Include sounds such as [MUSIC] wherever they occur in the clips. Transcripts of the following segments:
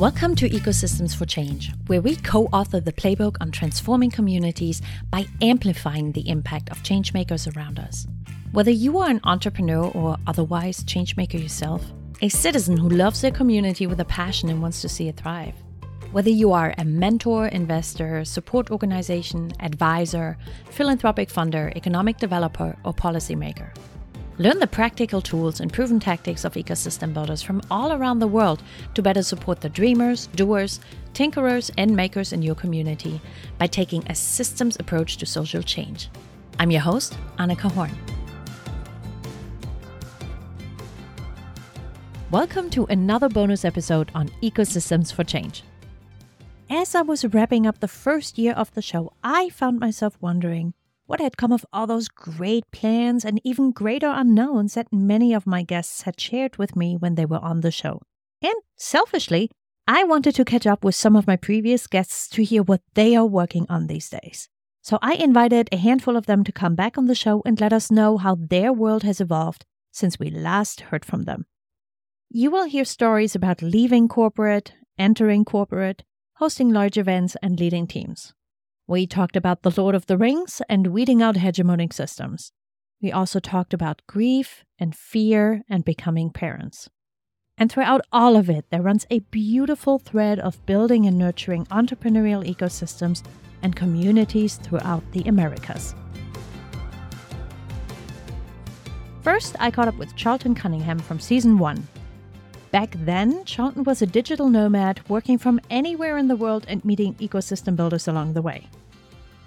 Welcome to Ecosystems for Change, where we co author the playbook on transforming communities by amplifying the impact of changemakers around us. Whether you are an entrepreneur or otherwise changemaker yourself, a citizen who loves their community with a passion and wants to see it thrive, whether you are a mentor, investor, support organization, advisor, philanthropic funder, economic developer, or policymaker. Learn the practical tools and proven tactics of ecosystem builders from all around the world to better support the dreamers, doers, tinkerers, and makers in your community by taking a systems approach to social change. I'm your host, Annika Horn. Welcome to another bonus episode on Ecosystems for Change. As I was wrapping up the first year of the show, I found myself wondering what had come of all those great plans and even greater unknowns that many of my guests had shared with me when they were on the show. And selfishly, I wanted to catch up with some of my previous guests to hear what they are working on these days. So I invited a handful of them to come back on the show and let us know how their world has evolved since we last heard from them. You will hear stories about leaving corporate, entering corporate, hosting large events, and leading teams. We talked about The Lord of the Rings and weeding out hegemonic systems. We also talked about grief and fear and becoming parents. And throughout all of it, there runs a beautiful thread of building and nurturing entrepreneurial ecosystems and communities throughout the Americas. First, I caught up with Charlton Cunningham from season one. Back then, Charlton was a digital nomad working from anywhere in the world and meeting ecosystem builders along the way.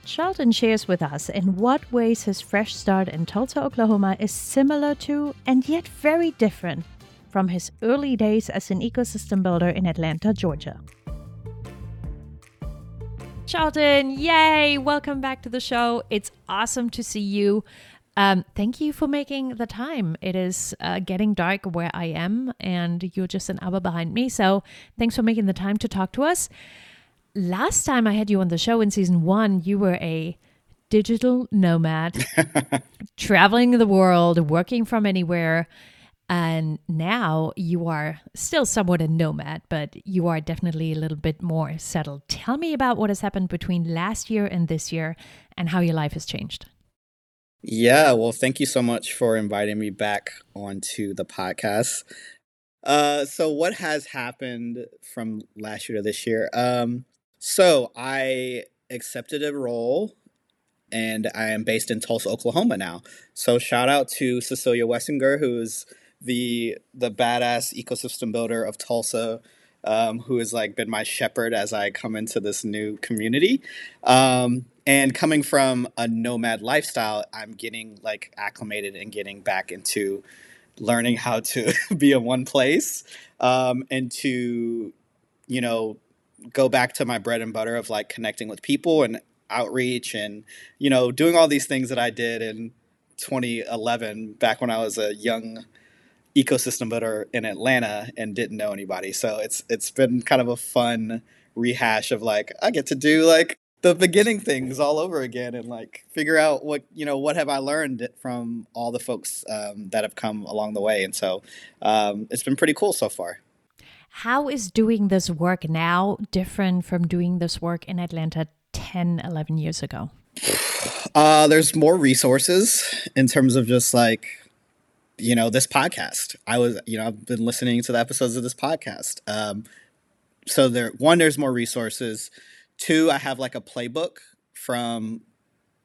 Charlton shares with us in what ways his fresh start in Tulsa, Oklahoma is similar to and yet very different from his early days as an ecosystem builder in Atlanta, Georgia. Charlton, yay! Welcome back to the show. It's awesome to see you. Um, thank you for making the time. It is uh, getting dark where I am, and you're just an hour behind me. So, thanks for making the time to talk to us last time I had you on the show in season one, you were a digital nomad, [LAUGHS] traveling the world, working from anywhere. And now you are still somewhat a nomad, but you are definitely a little bit more settled. Tell me about what has happened between last year and this year and how your life has changed. Yeah, well, thank you so much for inviting me back onto the podcast. Uh, so, what has happened from last year to this year? Um, so I accepted a role and I am based in Tulsa, Oklahoma now. So shout out to Cecilia Wessinger, who's the the badass ecosystem builder of Tulsa, um, who has like been my shepherd as I come into this new community. Um, and coming from a nomad lifestyle, I'm getting like acclimated and getting back into learning how to [LAUGHS] be in one place um, and to you know go back to my bread and butter of like connecting with people and outreach and you know doing all these things that I did in 2011 back when I was a young ecosystem builder in Atlanta and didn't know anybody. So it's it's been kind of a fun rehash of like I get to do like the beginning things all over again and like figure out what you know what have I learned from all the folks um, that have come along the way. And so um, it's been pretty cool so far. How is doing this work now different from doing this work in Atlanta 10, 11 years ago? Uh, there's more resources in terms of just like, you know, this podcast. I was, you know, I've been listening to the episodes of this podcast. Um, so there, one, there's more resources. Two, I have like a playbook from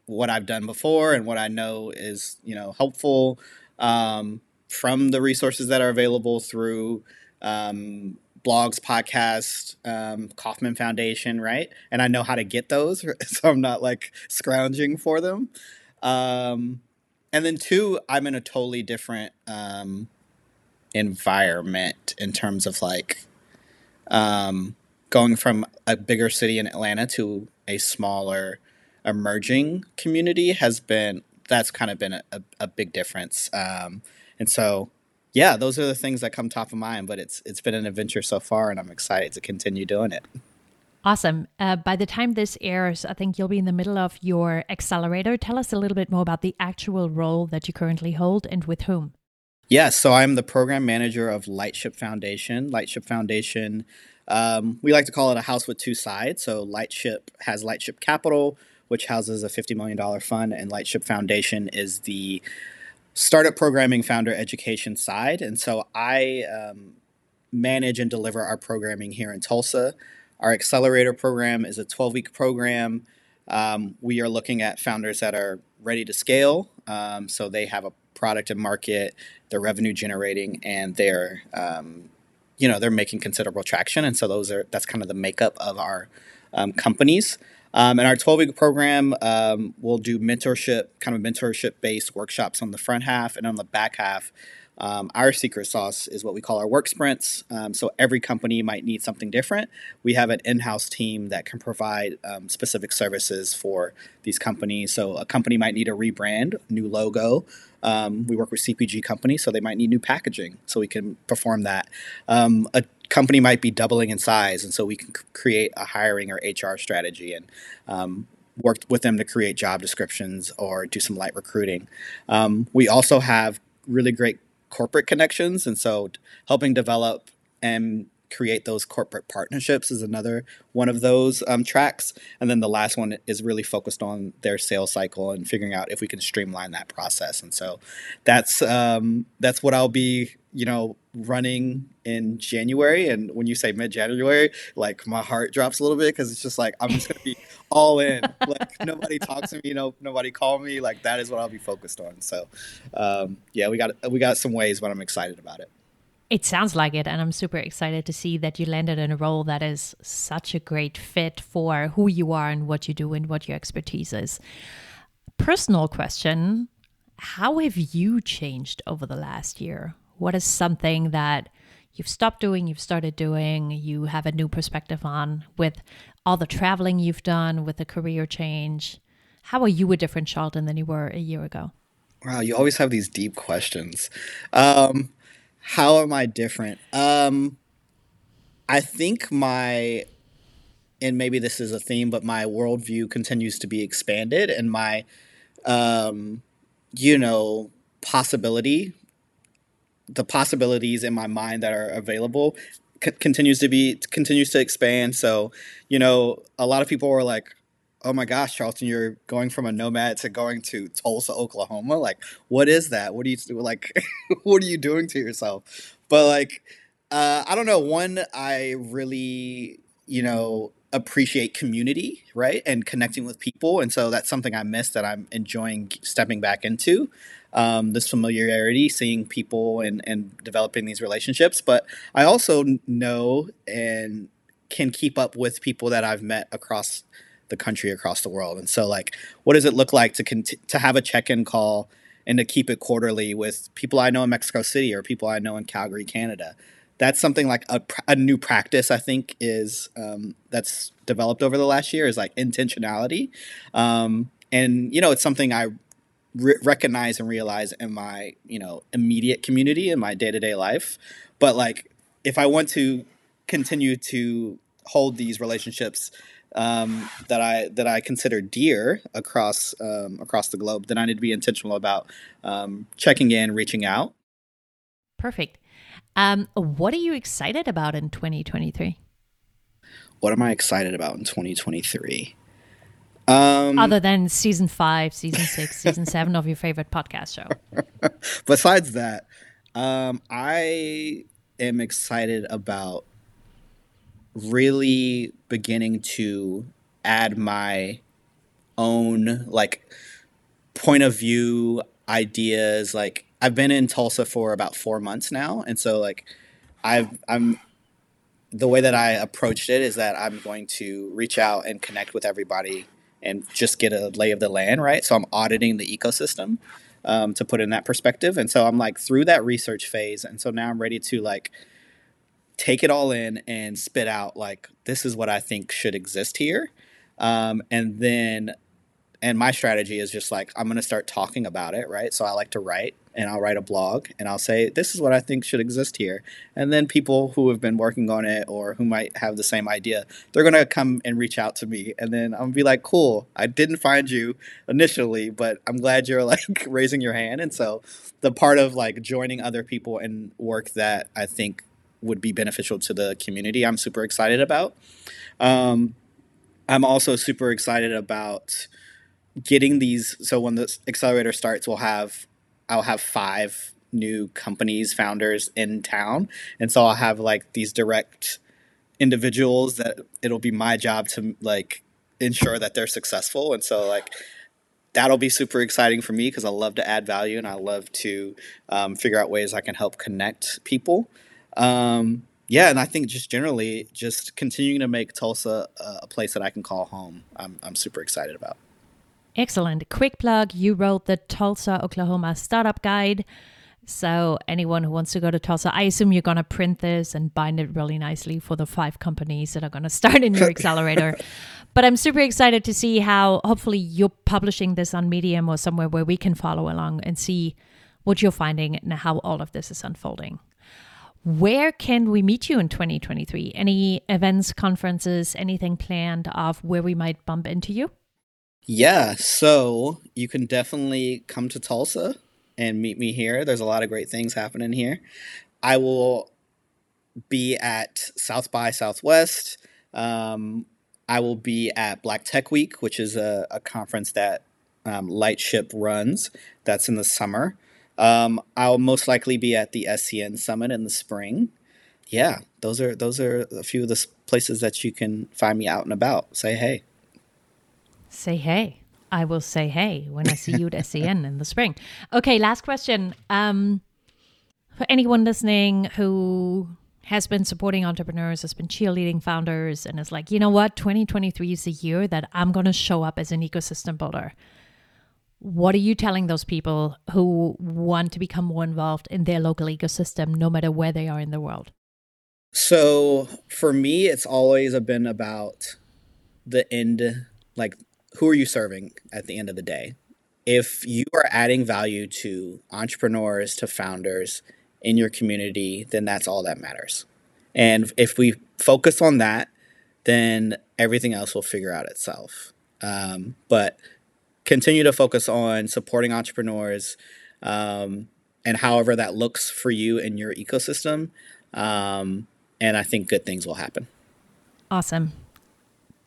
what I've done before and what I know is, you know, helpful um, from the resources that are available through um, blogs, podcasts, um, Kauffman Foundation, right? And I know how to get those, [LAUGHS] so I'm not like scrounging for them. Um, and then two, I'm in a totally different um, environment in terms of like um, going from a bigger city in Atlanta to a smaller emerging community has been that's kind of been a, a, a big difference. Um, and so yeah, those are the things that come top of mind. But it's it's been an adventure so far, and I'm excited to continue doing it. Awesome. Uh, by the time this airs, I think you'll be in the middle of your accelerator. Tell us a little bit more about the actual role that you currently hold and with whom. Yes, yeah, so I'm the program manager of Lightship Foundation. Lightship Foundation Um, we like to call it a house with two sides. So Lightship has Lightship Capital, which houses a $50 million fund, and Lightship Foundation is the startup programming founder education side. And so I um, manage and deliver our programming here in Tulsa. Our accelerator program is a 12 week program. Um, we are looking at founders that are ready to scale. Um, so they have a product and market, they're revenue generating, and they're um, you know they're making considerable traction. And so those are that's kind of the makeup of our um, companies. Um, in our 12 week program, um, we'll do mentorship, kind of mentorship based workshops on the front half, and on the back half, um, our secret sauce is what we call our work sprints. Um, so every company might need something different. We have an in house team that can provide um, specific services for these companies. So a company might need a rebrand, new logo. Um, we work with CPG companies, so they might need new packaging, so we can perform that. Um, a company might be doubling in size, and so we can c- create a hiring or HR strategy and um, work with them to create job descriptions or do some light recruiting. we also have really great corporate connections. And so helping develop and create those corporate partnerships is another one of those um, tracks. And then the last one is really focused on their sales cycle and figuring out if we can streamline that process. And so that's um, that's what I'll be, you know, running in January. And when you say mid January, like my heart drops a little bit because it's just like I'm just gonna be [LAUGHS] all in. like nobody talks to me, you know, nobody call me. Like that is what I'll be focused on. So um, yeah, we got we got some ways, but I'm excited about it. It sounds like it, and I'm super excited to see that you landed in a role that is such a great fit for who you are and what you do and what your expertise is. Personal question How have you changed over the last year? What is something that you've stopped doing, you've started doing, you have a new perspective on with all the traveling you've done, with the career change? How are you a different Charlton than you were a year ago? Wow, you always have these deep questions. Um, how am I different? Um, I think my, and maybe this is a theme, but my worldview continues to be expanded, and my, um, you know, possibility the possibilities in my mind that are available c- continues to be continues to expand. So, you know, a lot of people were like, "Oh my gosh, Charlton, you're going from a nomad to going to Tulsa, Oklahoma. Like, what is that? What do you like? [LAUGHS] what are you doing to yourself?" But like, uh, I don't know. One, I really, you know, appreciate community, right, and connecting with people, and so that's something I miss that I'm enjoying stepping back into um, this familiarity, seeing people and, and developing these relationships. But I also know and can keep up with people that I've met across the country, across the world. And so, like, what does it look like to cont- to have a check in call and to keep it quarterly with people I know in Mexico City or people I know in Calgary, Canada? That's something like a, a new practice I think is um, that's developed over the last year is like intentionality, um, and you know it's something I re- recognize and realize in my you know immediate community in my day-to-day life but like if i want to continue to hold these relationships um, that I that I consider dear across um, across the globe, then I need to be intentional about um, checking in, reaching out. Perfect. Um, what are you excited about in 2023? What am I excited about in 2023? Um, Other than season five, season six, season [LAUGHS] seven of your favorite podcast show. [LAUGHS] Besides that, um, I am excited about really beginning to add my own like point of view ideas like i've been in tulsa for about four months now and so like i've i'm the way that i approached it is that i'm going to reach out and connect with everybody and just get a lay of the land, right? So I'm auditing the ecosystem um, to put in that perspective. And so I'm like through that research phase. And so now I'm ready to like take it all in and spit out like, this is what I think should exist here. Um, and then and my strategy is just like I'm going to start talking about it, right? So I like to write and I'll write a blog and I'll say this is what I think should exist here. And then people who have been working on it or who might have the same idea, they're going to come and reach out to me and then I'm going to be like, "Cool, I didn't find you initially, but I'm glad you're [LAUGHS] like raising your hand." And so the part of like joining other people in work that I think would be beneficial to the community. I'm super excited about. Um, I'm also super excited about getting these. So when the accelerator starts, we'll have I'll have five new companies founders in town, and so I'll have like these direct individuals that it'll be my job to like ensure that they're successful, and so like that'll be super exciting for me because I love to add value and I love to um, figure out ways I can help connect people. Um, yeah, and I think just generally, just continuing to make Tulsa a, place that I can call home, I'm, I'm super excited about. Excellent. Quick plug you wrote the Tulsa, Oklahoma Startup Guide. So, anyone who wants to go to Tulsa, I assume you're going to print this and bind it really nicely for the five companies that are going to start in your [LAUGHS] accelerator. but I'm super excited to see how, hopefully, you're publishing this on Medium or somewhere where we can follow along and see what you're finding and how all of this is unfolding. Where can we meet you in 2023? Any events, conferences, anything planned of where we might bump into you? Yeah, so you can definitely come to Tulsa and meet me here. There's a lot of great things happening here. I will be at South by Southwest. Um, I will be at Black Tech Week, which is a, a conference that um, Lightship runs. That's in the summer. Um, I'll most likely be at the SCN Summit in the spring. Yeah, those are those are a few of the places that you can find me out and about. Say hey. Say hey. I will say hey when I see you at SCN [LAUGHS] in the spring. Okay, last question. Um, for anyone listening who has been supporting entrepreneurs, has been cheerleading founders, and is like, you know what, 2023 is the year that I'm going to show up as an ecosystem builder. What are you telling those people who want to become more involved in their local ecosystem, no matter where they are in the world? So for me, it's always been about the end, like who are you serving at the end of the day? If you are adding value to entrepreneurs, to founders in your community, then that's all that matters. And if we focus on that, then everything else will figure out itself. Um, but continue to focus on supporting entrepreneurs um, and however that looks for you in your ecosystem. Um, and I think good things will happen. Awesome.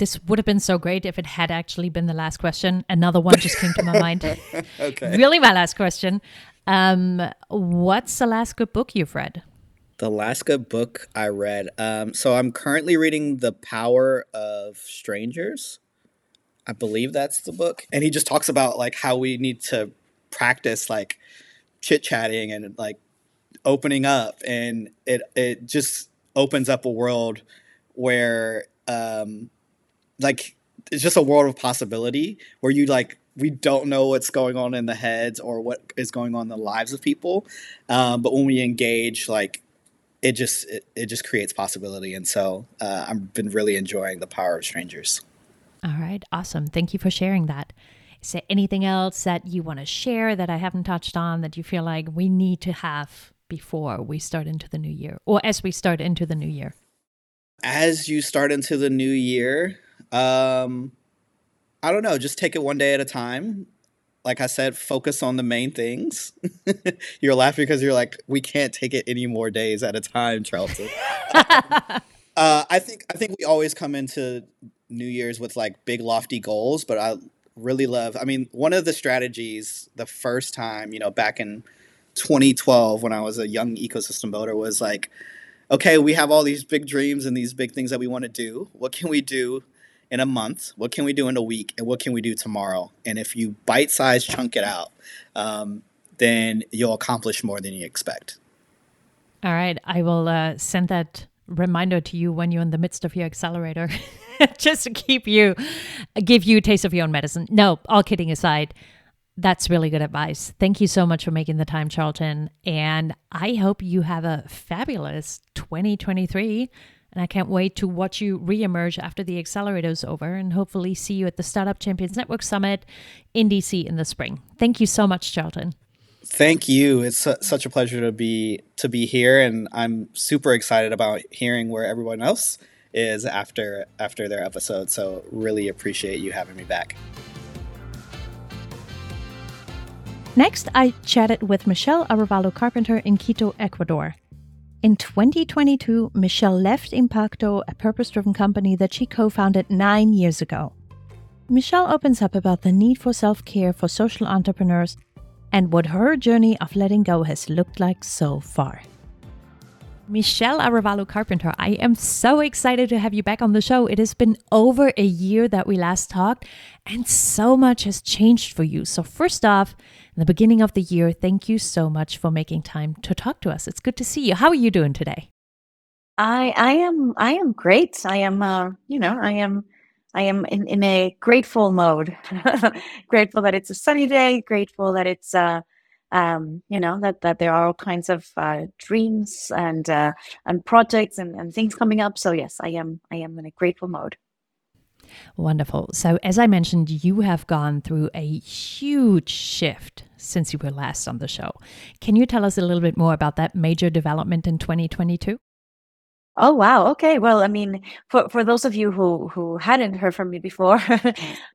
This would have been so great if it had actually been the last question. Another one just came to my mind. [LAUGHS] okay. Really, my last question. Um, what's the last good book you've read? The last good book I read. Um, so I'm currently reading The Power of Strangers I believe that's the book. And he just talks about like how we need to practice like chit chatting and like opening up and it it just opens up a world where um like it's just a world of possibility where you like we don't know what's going on in the heads or what is going on in the lives of people um, but when we engage like it just it, it just creates possibility and so uh, i've been really enjoying the power of strangers all right, awesome. Thank you for sharing that. Is there anything else that you want to share that I haven't touched on that you feel like we need to have before we start into the new year or as we start into the new year? As you start into the new year, um, I don't know, just take it one day at a time. Like I said, focus on the main things. [LAUGHS] you're laughing because you're like, we can't take it any more days at a time, Charlton. [LAUGHS] uh, I think I think we always come into New Year's with like big lofty goals, but I really love. I mean, one of the strategies the first time, you know, back in 2012 when I was a young ecosystem builder was like, okay, we have all these big dreams and these big things that we want to do. What can we do in a month? What can we do in a week? And what can we do tomorrow? And if you bite size chunk it out, um, then you'll accomplish more than you expect. All right. I will uh, send that reminder to you when you're in the midst of your accelerator. [LAUGHS] just to keep you, give you a taste of your own medicine. No, all kidding aside, that's really good advice. Thank you so much for making the time, Charlton. And I hope you have a fabulous 2023. And I can't wait to watch you reemerge after the accelerator is over and hopefully see you at the Startup Champions Network Summit in DC in the spring. Thank you so much, Charlton. Thank you. It's su- such a pleasure to be to be here and I'm super excited about hearing where everyone else is after after their episode. So really appreciate you having me back. Next, I chatted with Michelle Arevalo Carpenter in Quito, Ecuador. In 2022, Michelle left Impaqto, a purpose driven company that she co founded nine years ago. Michelle opens up about the need for self care for social entrepreneurs and what her journey of letting go has looked like so far. Michelle Arevalo Carpenter, I am so excited to have you back on the show. It has been over a year that we last talked, and so much has changed for you. So, first off, in the beginning of the year, thank you so much for making time to talk to us. It's good to see you. How are you doing today? I I am I am great. I am uh, you know, I am I am in, in a grateful mode. [LAUGHS] grateful that it's a sunny day, grateful that it's uh um, you know that that there are all kinds of uh, dreams and uh, and projects and, and things coming up. So yes, I am I am in a grateful mode. Wonderful. So as I mentioned, you have gone through a huge shift since you were last on the show. Can you tell us a little bit more about that major development in 2022? Oh wow. Okay. Well, I mean, for for those of you who who hadn't heard from me before, [LAUGHS]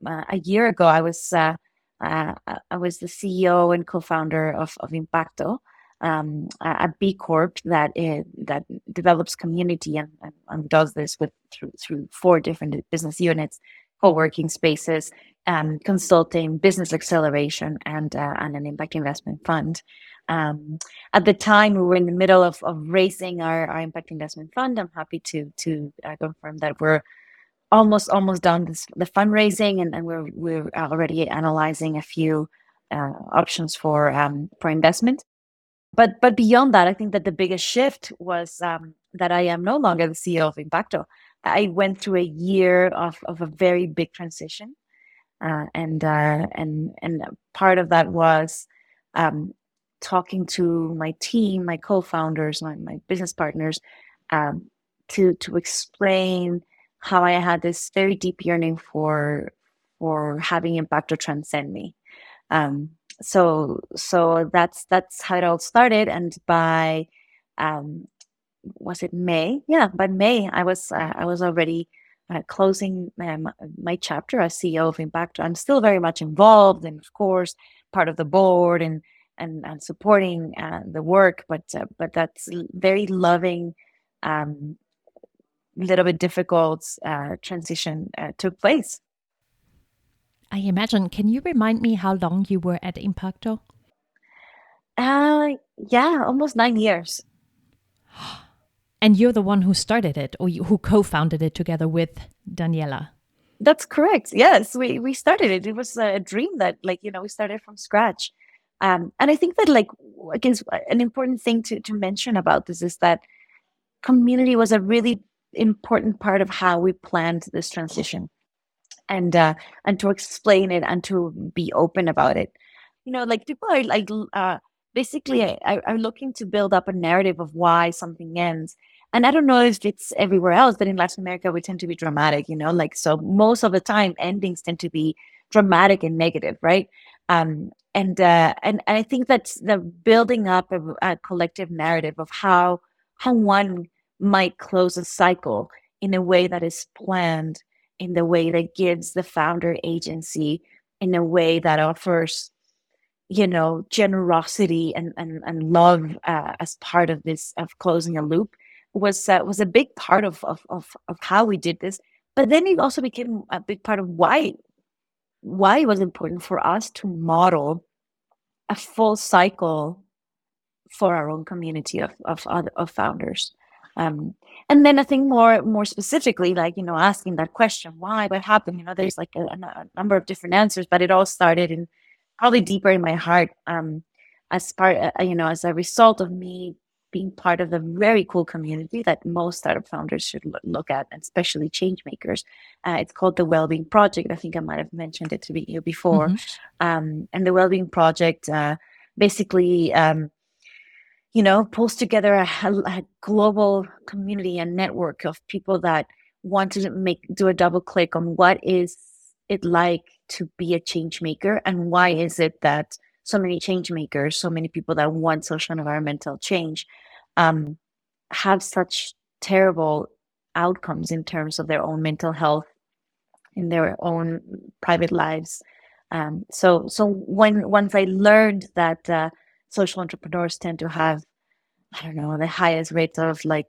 uh, a year ago I was uh, uh, I was the CEO and co-founder of, of Impaqto, um, a B Corp that is, that develops community and, and, and, does this with through through four different business units, co-working spaces, um, consulting, business acceleration, and uh, and an impact investment fund. Um, at the time, we were in the middle of, of raising our, our impact investment fund. I'm happy to to uh, confirm that we're almost almost done this, the fundraising, and, and we're we're already analyzing a few uh, options for um, for investment. But but beyond that, I think that the biggest shift was um, that I am no longer the CEO of Impaqto. I went through a year of, of a very big transition, uh, and uh, and and part of that was um, talking to my team, my co-founders, my, my business partners, um, to to explain how I had this very deep yearning for for having Impaqto transcend me. Um, so so that's that's how it all started. And by um, was it May? Yeah, by May I was uh, I was already uh, closing my, my chapter as CEO of impact I'm still very much involved, and of course part of the board and and, and supporting uh, the work. But uh, but that's very loving um, little bit difficult uh, transition uh, took place. I imagine. Can you remind me how long you were at Impaqto? Uh, yeah, almost nine years. [GASPS] And you're the one who started it, or you, who co-founded it together with Daniela. That's correct. Yes, we we started it. It was a dream that, like you know, we started from scratch. Um, and I think that, like, I guess an important thing to to mention about this is that community was a really important part of how we planned this transition and uh, and to explain it and to be open about it. You know like people are like uh, basically I, are looking to build up a narrative of why something ends. And i don't know if it's everywhere else but in latin america we tend to be dramatic you know like so most of the time endings tend to be dramatic and negative right? Um and uh and, and i think that's the building up a, a collective narrative of how how one might close a cycle in a way that is planned, in the way that gives the founder agency, in a way that offers, you know, generosity and and, and love uh, as part of this of closing a loop was uh, was a big part of, of of of how we did this. But then it also became a big part of why why it was important for us to model a full cycle for our own community of of, of founders. Um, and then I think more more specifically, like you know, asking that question, why, what happened? You know, there's like a, a number of different answers, but it all started in probably deeper in my heart um, as part, uh, you know, as a result of me being part of the very cool community that most startup founders should look at, and especially change makers. Uh, it's called the Wellbeing Project. I think I might have mentioned it to you before. Mm-hmm. Um, and the Wellbeing Project uh, basically um, you know, pulls together a, a, global community and network of people that want to make do a double click on what is it like to be a change maker and why is it that so many change makers, so many people that want social and environmental change, um, have such terrible outcomes in terms of their own mental health, in their own private lives. Um, so, so when once I learned that uh, social entrepreneurs tend to have I don't know, the highest rates of like,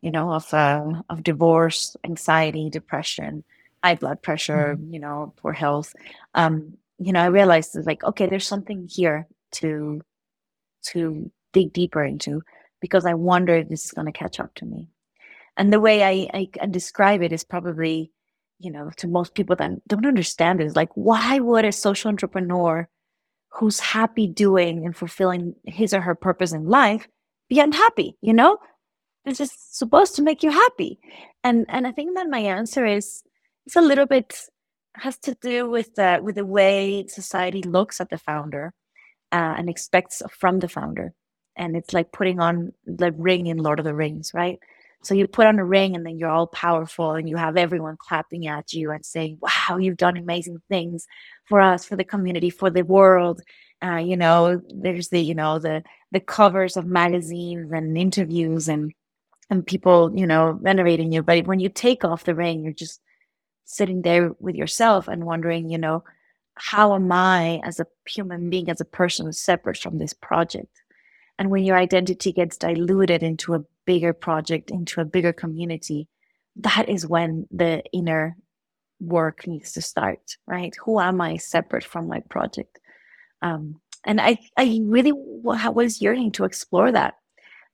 you know, of uh, of divorce, anxiety, depression, high blood pressure, mm-hmm. you know, poor health. Um, you know, I realized like, okay, there's something here to to dig deeper into because I wonder if this is going to catch up to me. And the way I, I, I describe it is probably, you know, to most people that don't understand is like, why would a social entrepreneur who's happy doing and fulfilling his or her purpose in life be unhappy? You know, this is supposed to make you happy. And and I think that my answer is it's a little bit has to do with the with the way society looks at the founder uh, and expects from the founder. And it's like putting on the ring in Lord of the Rings, right? So you put on a ring and then you're all powerful and you have everyone clapping at you and saying, wow, you've done amazing things for us, for the community, for the world. Uh, you know, there's the, you know, the the covers of magazines and interviews and and people, you know, venerating you. But when you take off the ring, you're just sitting there with yourself and wondering, you know, how am I as a human being, as a person, separate from this project? And when your identity gets diluted into a bigger project, into a bigger community, that is when the inner work needs to start, right? Who am I separate from my project? Um, and I, I really was yearning to explore that,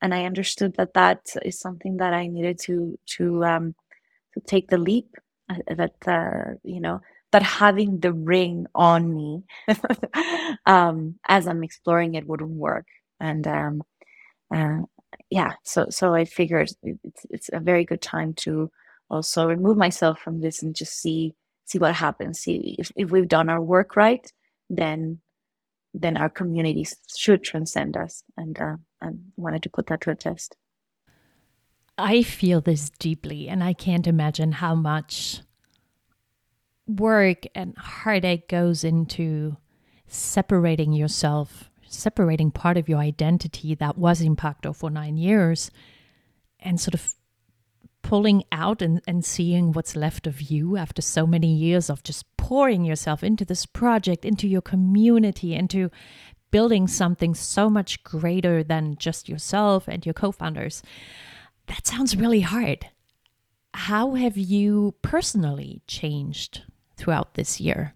and I understood that that is something that I needed to to um, to take the leap. Uh, that uh, you know that having the ring on me [LAUGHS] um, as I'm exploring it wouldn't work. And um, uh, yeah, so so I figured it's it's a very good time to also remove myself from this and just see see what happens. See if, if we've done our work right, then then our communities should transcend us. And uh, I wanted to put that to a test. I feel this deeply, and I can't imagine how much work and heartache goes into separating yourself, separating part of your identity that was Impaqto for nine years, and sort of pulling out and, and seeing what's left of you after so many years of just pouring yourself into this project, into your community, into building something so much greater than just yourself and your co founders. That sounds really hard. How have you personally changed throughout this year?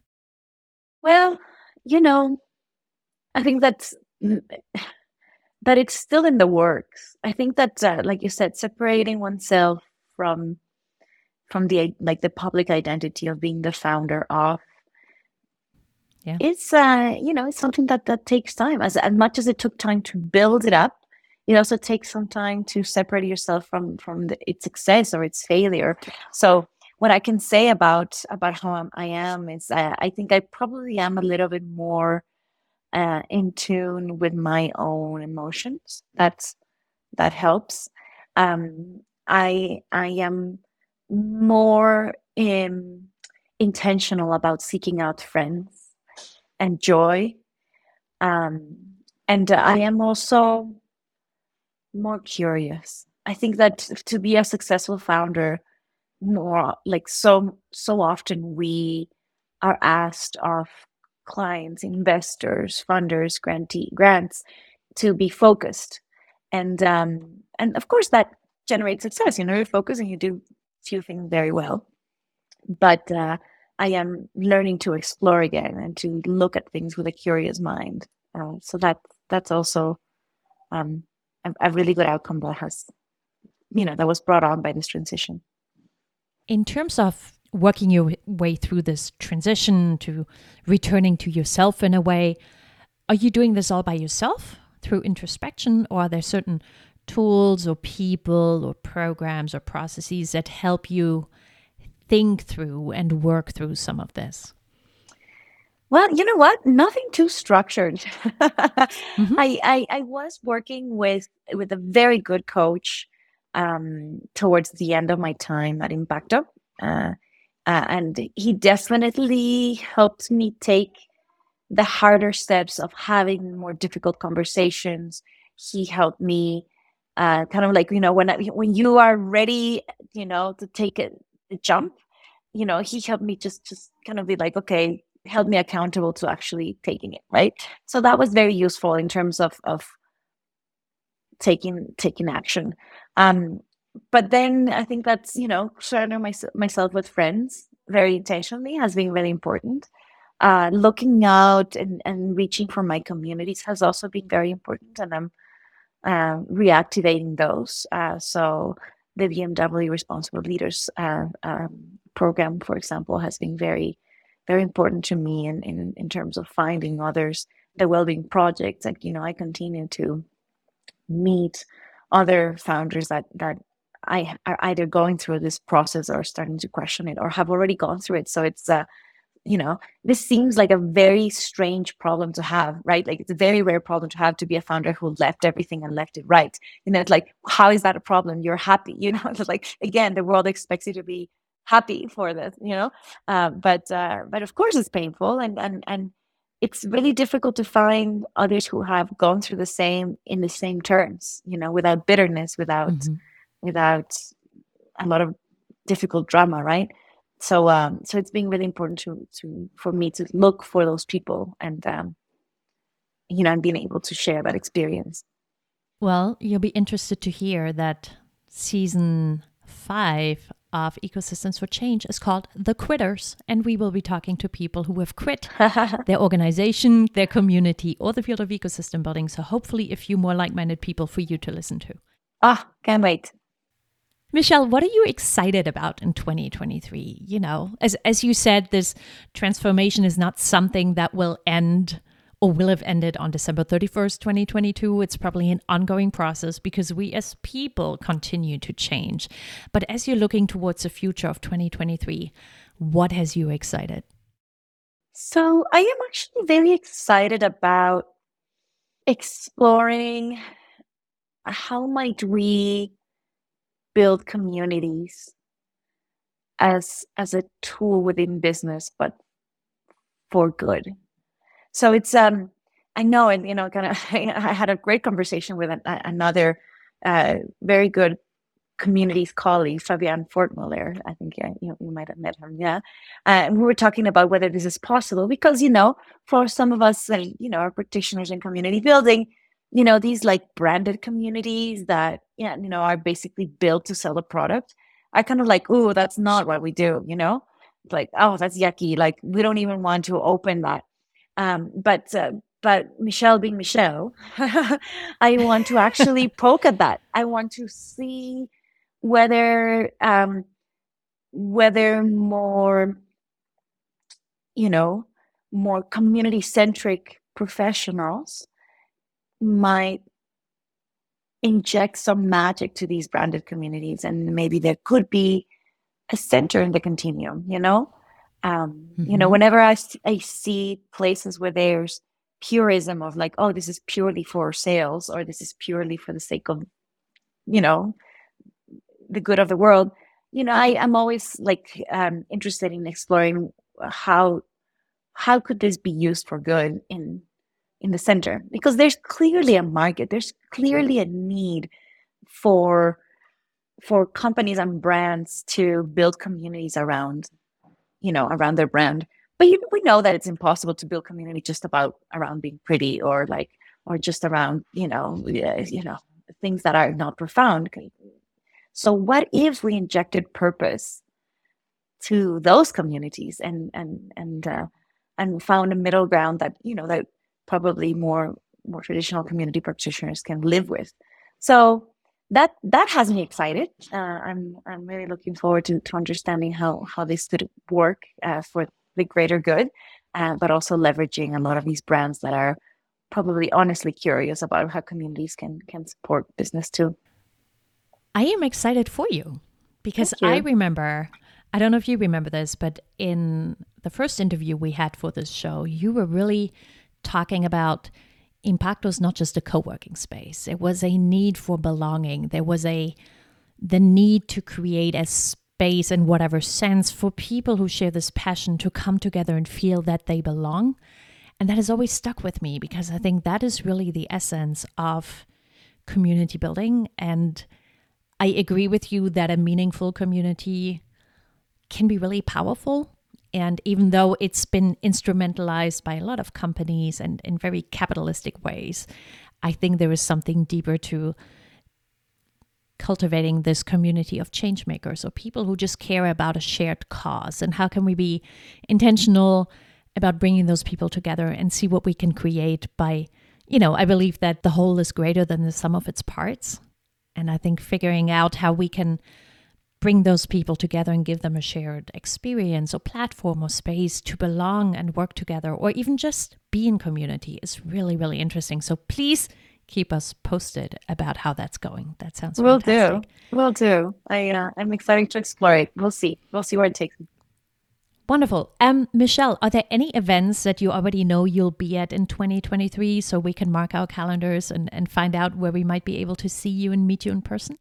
Well, you know, I think that's that it's still in the works. I think that, uh, like you said, separating oneself from from the like the public identity of being the founder of yeah. it's uh you know it's something that that takes time as as much as it took time to build it up it also takes some time to separate yourself from from the, its success or its failure so what I can say about about how I am is uh, I think I probably am a little bit more uh, in tune with my own emotions. That's that helps. Um, I I am more um, intentional about seeking out friends and joy, um, and I am also more curious. I think that to be a successful founder more like so so often we are asked of clients investors funders grantee grants to be focused. And um and of course that generates success. You know you're focused and you do few things very well. But uh i am learning to explore again and to look at things with a curious mind. Uh, so that that's also um a, a really good outcome that has you know that was brought on by this transition. In terms of working your way through this transition to returning to yourself in a way, are you doing this all by yourself through introspection, or are there certain tools or people or programs or processes that help you think through and work through some of this? Well, you know what? Nothing too structured. [LAUGHS] mm-hmm. I, I, I was working with with a very good coach um, towards the end of my time at Impaqto. Uh, uh, and he definitely helped me take the harder steps of having more difficult conversations. He helped me uh, kind of like, you know, when, I, when you are ready, you know, to take a, a jump, you know, he helped me just, just kind of be like, okay, held me accountable to actually taking it right so that was very useful in terms of of taking taking action. Um, but then I think that's you know surrounding my, myself with friends very intentionally has been really important. Uh, looking out and, and reaching for my communities has also been very important, and I'm uh, reactivating those. Uh, so the BMW Responsible Leaders uh, um, program, for example, has been very, very important to me in, in, in terms of finding others, the well-being projects. Like, you know, I continue to meet other founders that, that I are either going through this process or starting to question it or have already gone through it. So it's uh, you know, this seems like a very strange problem to have, right? Like it's a very rare problem to have to be a founder who left everything and left it right. You know, it's like, how is that a problem? You're happy, you know, [LAUGHS] it's like again, the world expects you to be happy for this, you know. Uh, but uh, but of course it's painful and and and it's really difficult to find others who have gone through the same in the same terms, you know, without bitterness, without mm-hmm. Without a lot of difficult drama, right? so um so it's been really important to to for me to look for those people and um you know and being able to share that experience. Well you'll be interested to hear that season five of ecosystems for change is called the quitters and we will be talking to people who have quit [LAUGHS] their organization their community or the field of ecosystem building. So hopefully a few more like-minded people for you to listen to. Ah can't wait Michelle, what are you excited about in 2023? You know, as as you said, this transformation is not something that will end or will have ended on December 31st, 2022. It's probably an ongoing process because we as people continue to change. But as you're looking towards the future of 2023, what has you excited? So, I am actually very excited about exploring how might we build communities as as a tool within business but for good. So it's um i know and you know kind of [LAUGHS] i had a great conversation with an, another uh, very good communities colleague Fabian Pfortmüller. I think yeah, you, you might have met him yeah. Uh, and we were talking about whether this is possible because you know for some of us uh, you know our practitioners in community building you know these like branded communities that yeah you know are basically built to sell a product i kind of like oh that's not what we do you know? Like oh that's yucky like we don't even want to open that. Um but uh, but michelle being michelle [LAUGHS] i want to actually [LAUGHS] poke at that. I want to see whether um whether more you know more community centric professionals might inject some magic to these branded communities and maybe there could be a center in the continuum you know um, mm-hmm. you know mm-hmm. whenever I, I see places where there's purism of like oh this is purely for sales or this is purely for the sake of you know the good of the world you know i i'm always like um interested in exploring how how could this be used for good in in the center because there's clearly a market there's clearly a need for for companies and brands to build communities around you know around their brand. But you, we know that it's impossible to build community just about around being pretty or like or just around you know you know things that are not profound. So what if we injected purpose to those communities and and and uh, and found a middle ground that you know that probably more more traditional community practitioners can live with. So that that has me excited. Uh, I'm I'm really looking forward to, to understanding how how this could work uh, for the greater good, uh, but also leveraging a lot of these brands that are probably honestly curious about how communities can can support business too. I am excited for you because you. I remember. I don't know if you remember this, but in the first interview we had for this show, you were really talking about Impaqto was not just a co-working space. It was a need for belonging. There was a the need to create a space in whatever sense for people who share this passion to come together and feel that they belong. And that has always stuck with me because I think that is really the essence of community building. And I agree with you that a meaningful community can be really powerful and even though it's been instrumentalized by a lot of companies and in very capitalistic ways, I think there is something deeper to cultivating this community of change makers or people who just care about a shared cause. And how can we be intentional about bringing those people together and see what we can create by, you know, I believe that the whole is greater than the sum of its parts. And I think figuring out how we can bring those people together and give them a shared experience or platform or space to belong and work together or even just be in community is really, really interesting. So please keep us posted about how that's going. That sounds Will fantastic. do. Will do. I uh, I'm excited to explore it. We'll see. We'll see where it takes me. Wonderful. Um, Michelle, are there any events that you already know you'll be at in 2023 so we can mark our calendars and, and find out where we might be able to see you and meet you in person?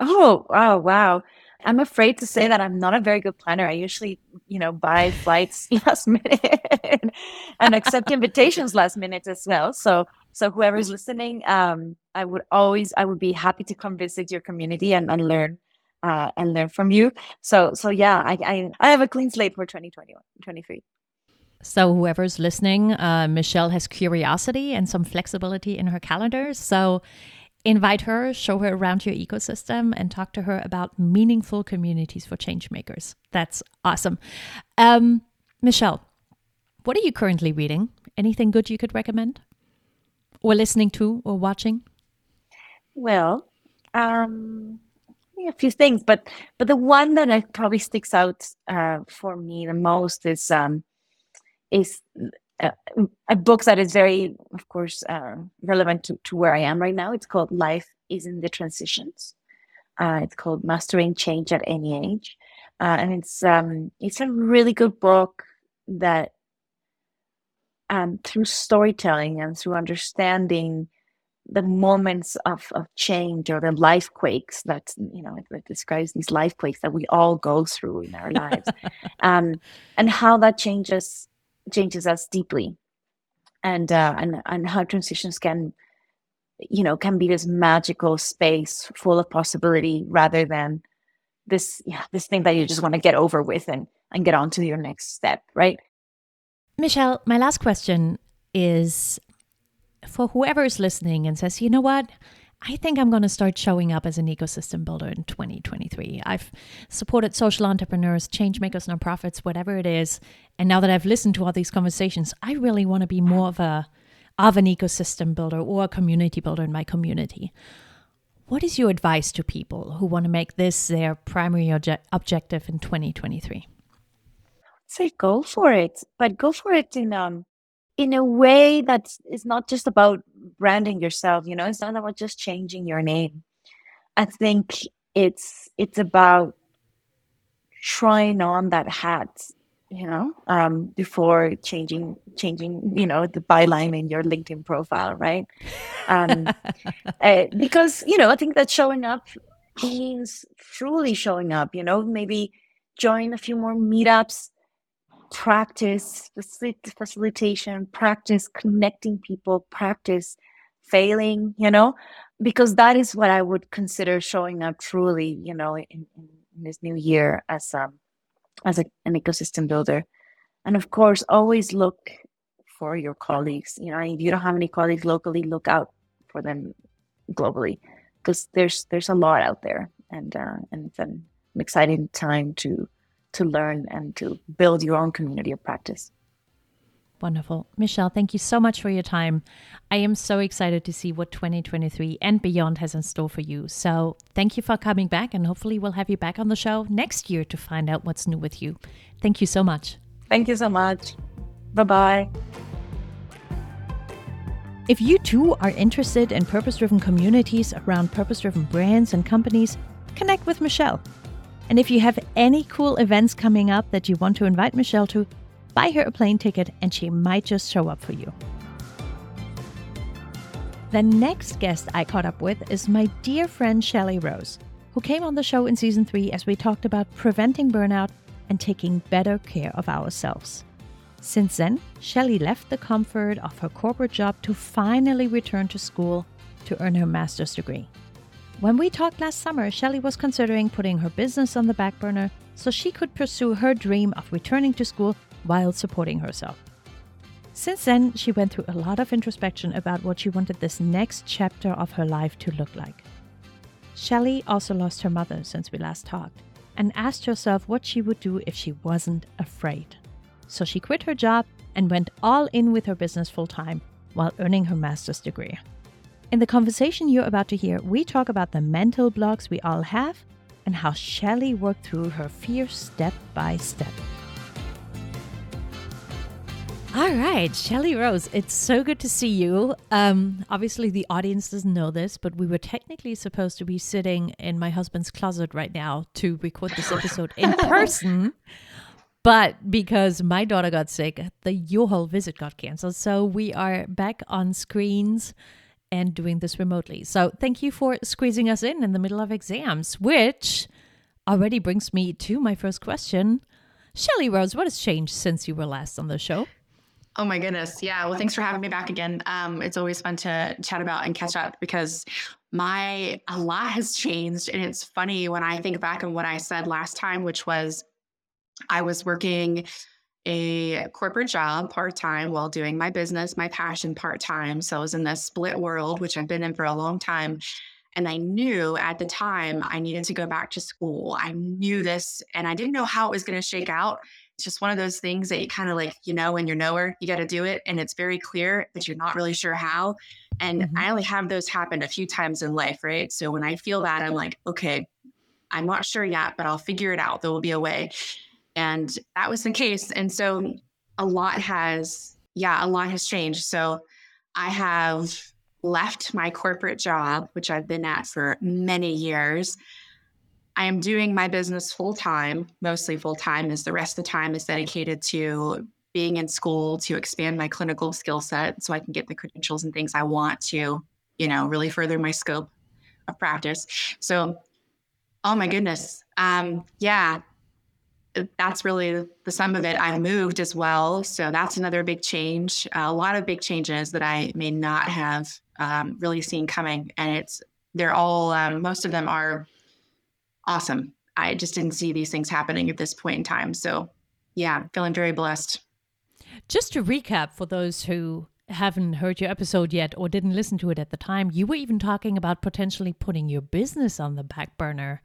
Oh, wow, wow. I'm afraid to say that I'm not a very good planner. I usually, you know, buy flights [LAUGHS] last minute and accept invitations [LAUGHS] last minute as well. So, so whoever's listening, um, I would always, I would be happy to come visit your community and, and learn, uh, and learn from you. So, so yeah, I, I, I have a clean slate for 2021, 23. So, whoever's listening, uh, Michelle has curiosity and some flexibility in her calendar. So, invite her, show her around your ecosystem, and talk to her about meaningful communities for change makers. That's awesome. Um, Michelle, what are you currently reading? Anything good you could recommend? Or listening to or watching? Well, um, a few things, but but the one that I probably sticks out uh, for me the most is um, is a, book that is very, of course, uh, relevant to, to where I am right now. It's called Life is in the Transitions. Uh, it's called Mastering Change at Any Age, uh, and it's um, it's a really good book that um, through storytelling and through understanding the moments of, of change or the life quakes that you know it, it, describes these life quakes that we all go through in our lives [LAUGHS] um, and how that changes changes us deeply and uh, and and how transitions can you know can be this magical space full of possibility rather than this yeah this thing that you just want to get over with and and get on to your next step right michelle my last question is for whoever is listening and says, you know what? I think I'm going to start showing up as an ecosystem builder in 2023. I've supported social entrepreneurs, change makers, nonprofits, whatever it is. And now that I've listened to all these conversations, I really want to be more of a of an ecosystem builder or a community builder in my community. What is your advice to people who want to make this their primary obje- objective in 2023? Say go for it, but go for it in um in a way that is not just about branding yourself you know it's not about just changing your name. I think it's it's about trying on that hat you know um, before changing changing you know the byline in your linkedin profile right? Um, uh, [LAUGHS] because you know i think that showing up means truly showing up you know maybe join a few more meetups practice facilitation, practice connecting people, practice failing, you know, because that is what I would consider showing up truly, you know, in, in, this new year as um as a, an ecosystem builder. And of course, always look for your colleagues. You know, if you don't have any colleagues locally, look out for them globally because there's there's a lot out there, and uh, and it's an exciting time to to learn and to build your own community of practice. Wonderful. Michelle, thank you so much for your time. I am so excited to see what 2023 and beyond has in store for you. So, thank you for coming back, and hopefully, we'll have you back on the show next year to find out what's new with you. Thank you so much. Thank you so much. Bye bye. If you too are interested in purpose driven communities around purpose driven brands and companies, connect with Michelle. And if you have any cool events coming up that you want to invite Michelle to, buy her a plane ticket and she might just show up for you. The next guest I caught up with is my dear friend Shelly Rose, who came on the show in season three as we talked about preventing burnout and taking better care of ourselves. Since then, Shelly left the comfort of her corporate job to finally return to school to earn her master's degree. When we talked last summer, Shelly was considering putting her business on the back burner so she could pursue her dream of returning to school while supporting herself. Since then, she went through a lot of introspection about what she wanted this next chapter of her life to look like. Shelly also lost her mother since we last talked and asked herself what she would do if she wasn't afraid. So she quit her job and went all in with her business full time while earning her master's degree. In the conversation you're about to hear, we talk about the mental blocks we all have and how Shelly worked through her fears step by step. All right, Shelly Rose, it's so good to see you. Um, obviously, the audience doesn't know this, but we were technically supposed to be sitting in my husband's closet right now to record this episode in [LAUGHS] person. But because my daughter got sick, the U-Haul visit got canceled. So we are back on screens and doing this remotely. So thank you for squeezing us in in the middle of exams, which already brings me to my first question. Shelly Rose, what has changed since you were last on the show? Oh my goodness. Yeah. Well, thanks for having me back again. Um, it's always fun to chat about and catch up because my a lot has changed. And it's funny when I think back on what I said last time, which was I was working a corporate job part time while doing my business, my passion part time. So I was in this split world, which I've been in for a long time. And I knew at the time I needed to go back to school. I knew this and I didn't know how it was going to shake out it's just one of those things that you kind of like, you know, when you're nowhere, you got to do it. And it's very clear, but you're not really sure how. And mm-hmm. I only have those happen a few times in life, right? So when I feel that, I'm like, okay, I'm not sure yet, but I'll figure it out. There will be a way. And that was the case. And so a lot has, yeah, a lot has changed. So I have left my corporate job, which I've been at for many years. I am doing my business full time, mostly full time, as the rest of the time is dedicated to being in school to expand my clinical skill set so I can get the credentials and things I want to, you know, really further my scope of practice. So, oh my goodness. Um, yeah, that's really the sum of it. I moved as well. So that's another big change. A lot of big changes that I may not have um, really seen coming. And it's, they're all, um, most of them are awesome. I just didn't see these things happening at this point in time. So, yeah, feeling very blessed. Just to recap for those who haven't heard your episode yet or didn't listen to it at the time, you were even talking about potentially putting your business on the back burner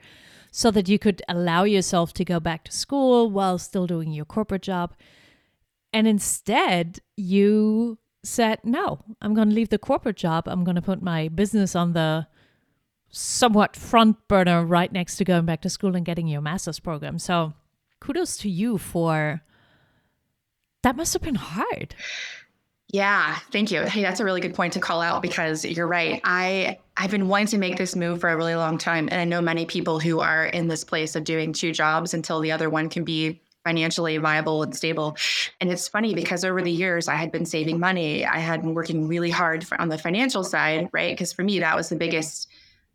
so that you could allow yourself to go back to school while still doing your corporate job. And instead, you said, no, I'm going to leave the corporate job. I'm going to put my business on the somewhat front burner right next to going back to school and getting your master's program. So kudos to you for that must have been hard. Yeah, thank you. Hey, that's a really good point to call out because you're right. I I've been wanting to make this move for a really long time and I know many people who are in this place of doing two jobs until the other one can be financially viable and stable. And it's funny because over the years I had been saving money. I had been working really hard for, on the financial side, right? Because for me that was the biggest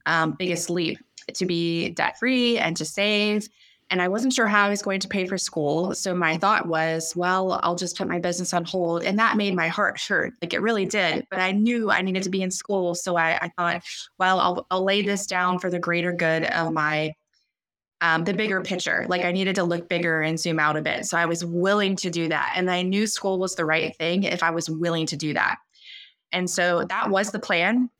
um, biggest leap to be debt free and to save. And I wasn't sure how I was going to pay for school. So my thought was, well, I'll just put my business on hold. And that made my heart hurt. Like it really did. But I knew I needed to be in school. So I, I thought, well, I'll, I'll lay this down for the greater good of my um, the bigger picture. Like I needed to look bigger and zoom out a bit. So I was willing to do that. And I knew school was the right thing if I was willing to do that. And so that was the plan.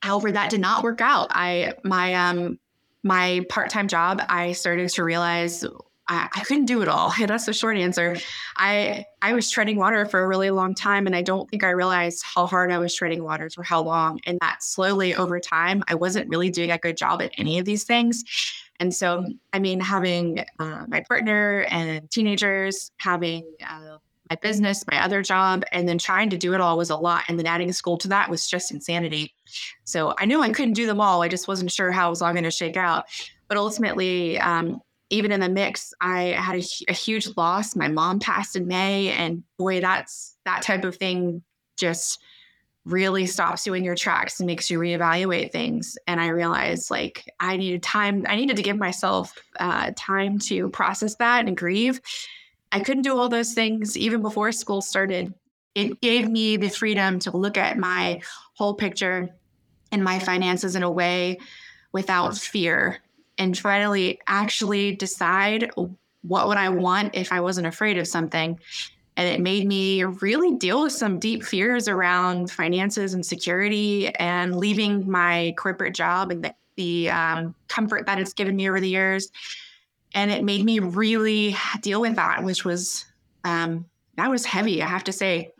However, that did not work out. I my um my part-time job, I started to realize I, I, couldn't do it all. [LAUGHS] That's the short answer. I I was treading water for a really long time, and I don't think I realized how hard I was treading water for how long. And that slowly over time, I wasn't really doing a good job at any of these things. And so, I mean, having uh, my partner and teenagers, having uh, my business, my other job, and then trying to do it all was a lot. And then adding school to that was just insanity. So I knew I couldn't do them all. I just wasn't sure how it was all going to shake out. But ultimately, um, even in the mix, I had a, a, huge loss. My mom passed in May, and boy, that's that type of thing just really stops you in your tracks and makes you reevaluate things. And I realized like I needed time. I needed to give myself uh, time to process that and grieve I couldn't do all those things even before school started. It gave me the freedom to look at my whole picture and my finances in a way without fear and finally actually decide what would I want if I wasn't afraid of something. And it made me really deal with some deep fears around finances and security and leaving my corporate job and the, the um, comfort that it's given me over the years. And it made me really deal with that, which was, um, that was heavy, I have to say.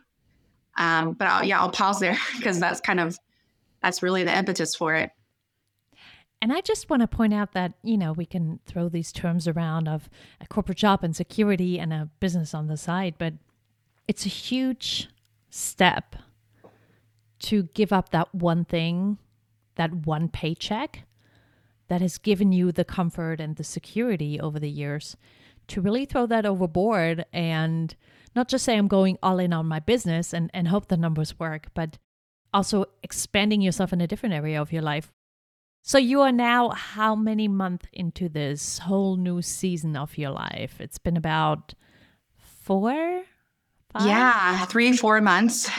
Um, but I'll, yeah, I'll pause there [LAUGHS] because that's kind of, that's really the impetus for it. And I just want to point out that, you know, we can throw these terms around of a corporate job and security and a business on the side, but it's a huge step to give up that one thing, that one paycheck that has given you the comfort and the security over the years to really throw that overboard and not just say I'm going all in on my business and, and hope the numbers work, but also expanding yourself in a different area of your life. So you are now how many months into this whole new season of your life? It's been about four, Five? Yeah, three, four months.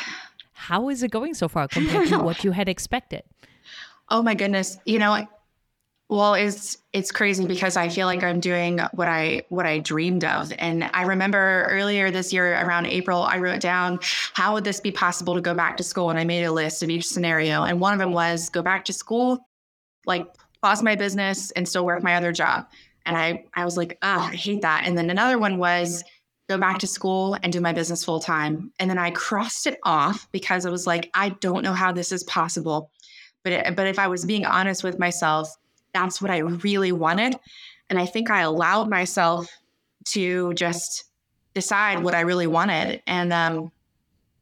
How is it going so far compared to [LAUGHS] what you had expected? Oh my goodness. You know, well, it's it's crazy because I feel like I'm doing what I what I dreamed of. And I remember earlier this year around April, I wrote down how would this be possible to go back to school? And I made a list of each scenario. And one of them was go back to school, like pause my business and still work my other job. And I I was like, oh, I hate that. And then another one was go back to school and do my business full time. And then I crossed it off because I was like, I don't know how this is possible. But it, but if I was being honest with myself, that's what I really wanted. And I think I allowed myself to just decide what I really wanted. And um,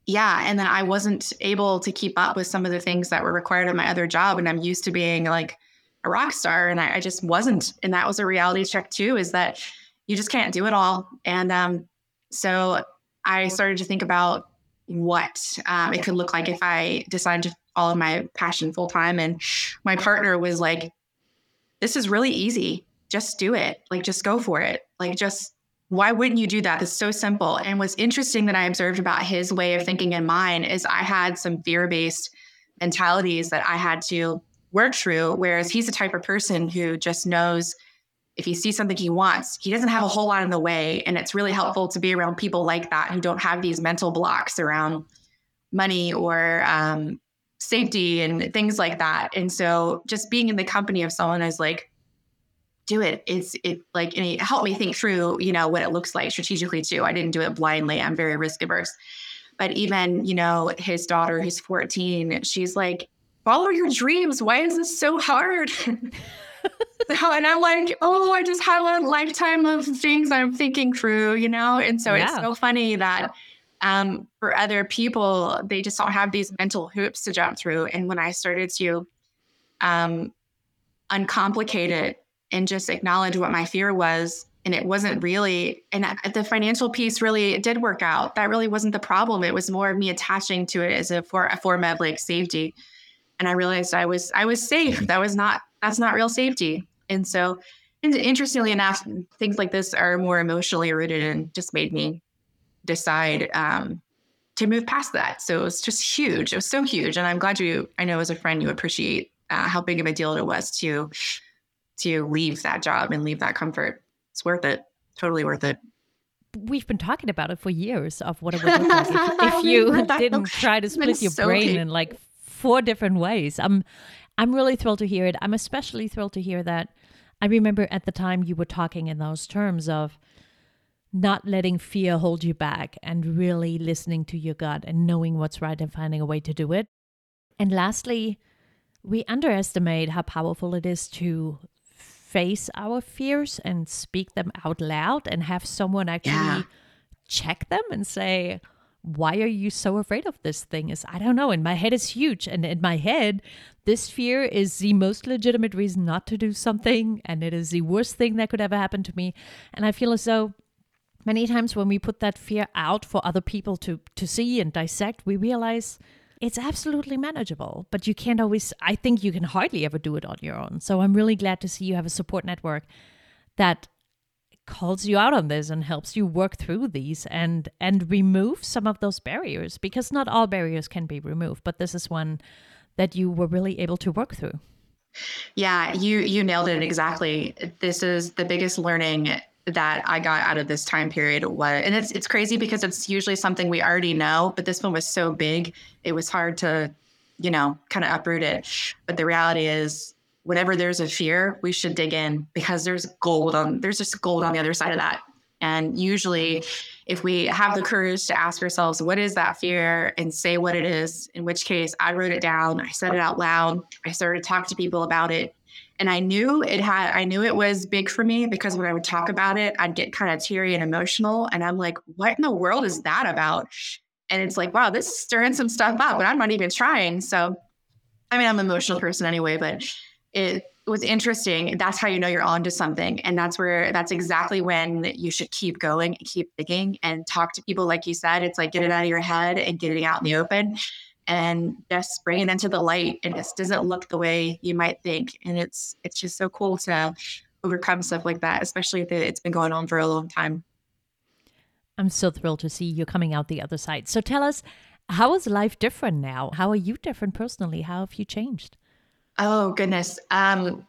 yeah, and then I wasn't able to keep up with some of the things that were required of my other job. And I'm used to being like a rock star, and I, I just wasn't. And that was a reality check too. Is that you just can't do it all. And um, so I started to think about what um, it could look like if I decided to follow my passion full time. And my partner was like, this is really easy. Just do it. Like, just go for it. Like, just why wouldn't you do that? It's so simple. And what's interesting that I observed about his way of thinking and mine is I had some fear based mentalities that I had to work through, whereas he's the type of person who just knows if he sees something he wants, he doesn't have a whole lot in the way. And it's really helpful to be around people like that who don't have these mental blocks around money or um, safety and things like that. And so just being in the company of someone who's like, do it. It's it like and it helped me think through, you know, what it looks like strategically too. I didn't do it blindly. I'm very risk averse. But even, you know, his daughter who's 14, she's like, follow your dreams. Why is this so hard? [LAUGHS] and I'm like, oh, I just have a lifetime of things I'm thinking through, you know? And so yeah. it's so funny that um, for other people, they just don't have these mental hoops to jump through. And when I started to um, uncomplicate it and just acknowledge what my fear was, and it wasn't really, and the financial piece really did work out. That really wasn't the problem. It was more of me attaching to it as a, for, a form of like safety. And I realized I was I was safe. That was not that's not real safety. And so, interestingly enough, things like this are more emotionally rooted and just made me decide um, to move past that. So it was just huge. It was so huge, and I'm glad you. I know as a friend, you appreciate uh, how big of a deal it was to to leave that job and leave that comfort. It's worth it. Totally worth it. We've been talking about it for years of what it would look like if, [LAUGHS] if you didn't try to split your so brain in like four different ways. I'm I'm really thrilled to hear it. I'm especially thrilled to hear that. I remember at the time you were talking in those terms of not letting fear hold you back and really listening to your gut and knowing what's right and finding a way to do it. And lastly, we underestimate how powerful it is to face our fears and speak them out loud and have someone actually yeah. check them and say, why are you so afraid of this thing is i don't know and my head is huge and in my head this fear is the most legitimate reason not to do something and it is the worst thing that could ever happen to me and i feel as though many times when we put that fear out for other people to to see and dissect we realize it's absolutely manageable but you can't always i think you can hardly ever do it on your own. So i'm really glad to see you have a support network that calls you out on this and helps you work through these and and remove some of those barriers because not all barriers can be removed but this is one that you were really able to work through. Yeah you you nailed it exactly. This is the biggest learning that I got out of this time period was, and it's it's crazy because it's usually something we already know, but this one was so big, it was hard to, you know, kind of uproot it. But the reality is, whenever there's a fear, we should dig in because there's gold on there's just gold on the other side of that. And usually, if we have the courage to ask ourselves, what is that fear, and say what it is, in which case I wrote it down, I said it out loud, I started to talk to people about it, and I knew it had, I knew it was big for me because when I would talk about it, I'd get kind of teary and emotional. And I'm like, what in the world is that about? And it's like, wow, this is stirring some stuff up, but I'm not even trying. So, I mean, I'm an emotional person anyway, but it was interesting. That's how you know you're onto something. And that's where, that's exactly when you should keep going, and keep digging and talk to people. Like you said, it's like get it out of your head and get it out in the open and just bring it into the light and it doesn't look the way you might think and it's it's just so cool to overcome stuff like that especially if it's been going on for a long time. I'm so thrilled to see you coming out the other side. So tell us how is life different now? How are you different personally? How have you changed? Oh goodness. Um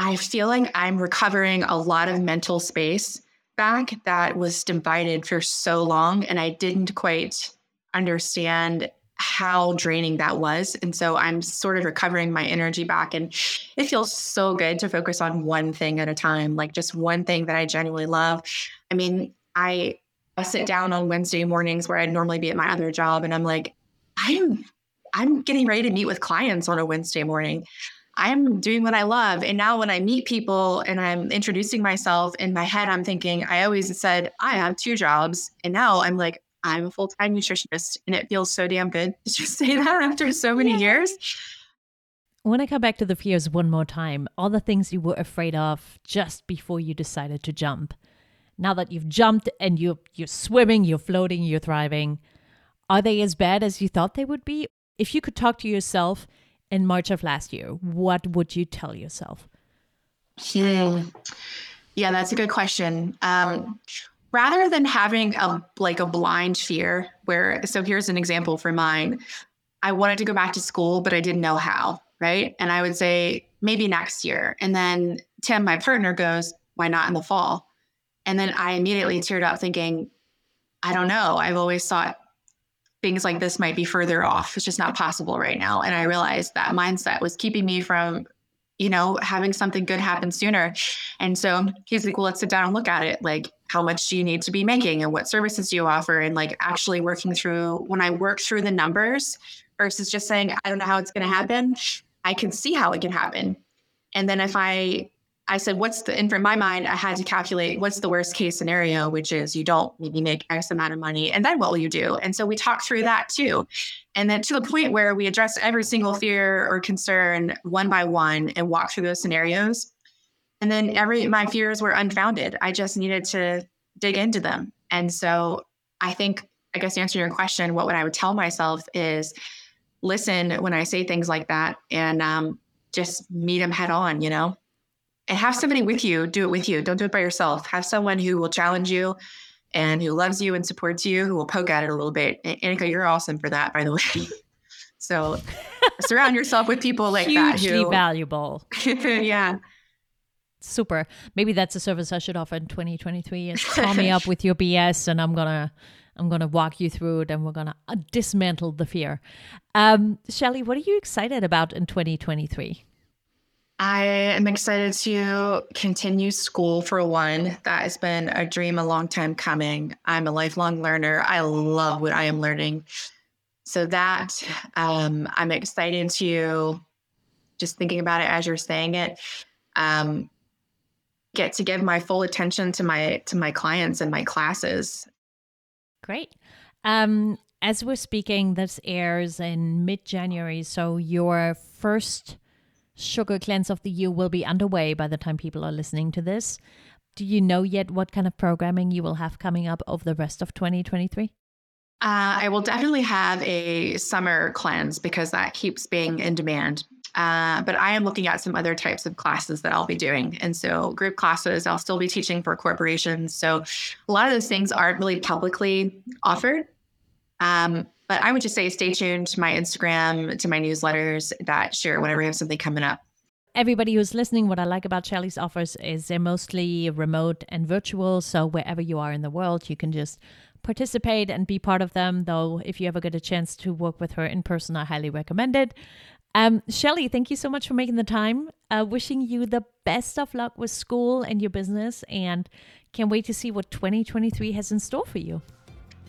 i feel like i'm recovering a lot of mental space back that was divided for so long and i didn't quite understand how draining that was. And so I'm sort of recovering my energy back. And it feels so good to focus on one thing at a time, like just one thing that I genuinely love. I mean, I, I sit down on Wednesday mornings where I'd normally be at my other job and I'm like, I'm I'm getting ready to meet with clients on a Wednesday morning. I'm doing what I love. And now when I meet people and I'm introducing myself in my head, I'm thinking, I always said, I have two jobs. And now I'm like, I'm a full time nutritionist, and it feels so damn good [LAUGHS] to just say that after so many yeah. years. When I come back to the fears one more time, all the things you were afraid of just before you decided to jump. Now that you've jumped and you're you're swimming, you're floating, you're thriving, are they as bad as you thought they would be? If you could talk to yourself in March of last year, what would you tell yourself? Hmm. Yeah, that's a good question. Um, rather than having a like a blind fear where so here's an example for mine. I wanted to go back to school but i didn't know how right? And i would say maybe next year. And then tim my partner goes why not in the fall? And then i immediately teared up thinking i don't know. I've always thought things like this might be further off. It's just not possible right now. And i realized that mindset was keeping me from you know, having something good happen sooner. And so he's like, well, let's sit down and look at it. Like, how much do you need to be making and what services do you offer? And like actually working through when I work through the numbers versus just saying, I don't know how it's going to happen, I can see how it can happen. And then if I I said, what's the, and for my mind, I had to calculate what's the worst case scenario, which is you don't maybe make X amount of money. And then what will you do? And so we talked through that too. And then to the point where we addressed every single fear or concern one by one and walked through those scenarios. And then every, my fears were unfounded. I just needed to dig into them. And so I think, I guess to answer your question, what would I would tell myself is listen when I say things like that and um, just meet them head on, you know? and have somebody with you do it with you. Don't do it by yourself. Have someone who will challenge you and who loves you and supports you who will poke at it a little bit. Anika you're awesome for that by the way. [LAUGHS] So surround yourself with people like Hugely that hugely valuable. [LAUGHS] Yeah super maybe that's a service i should offer in 2023 is [LAUGHS] call me up with your bs and i'm gonna i'm gonna walk you through it and we're gonna uh, dismantle the fear um shelly what are you excited about in 2023 I am excited to continue school for one. That has been a dream a long time coming. I'm a lifelong learner. I love what I am learning. So that um, I'm excited to just thinking about it as you're saying it. Um, get to give my full attention to my to my clients and my classes. Great. Um, as we're speaking, this airs in mid January. So your first sugar cleanse of the year will be underway by the time people are listening to this. Do you know yet what kind of programming you will have coming up over the rest of 2023? Uh, I will definitely have a summer cleanse because that keeps being in demand. Uh, but I am looking at some other types of classes that I'll be doing. And so, group classes, I'll still be teaching for corporations. So, a lot of those things aren't really publicly offered. Um, but I would just say stay tuned to my Instagram, to my newsletters that share whenever we have something coming up. Everybody who's listening, what I like about Shelly's offers is they're mostly remote and virtual. So wherever you are in the world, you can just participate and be part of them. Though, if you ever get a chance to work with her in person, I highly recommend it. Um, Shelly, thank you so much for making the time. Uh, wishing you the best of luck with school and your business, and can't wait to see what 2023 has in store for you.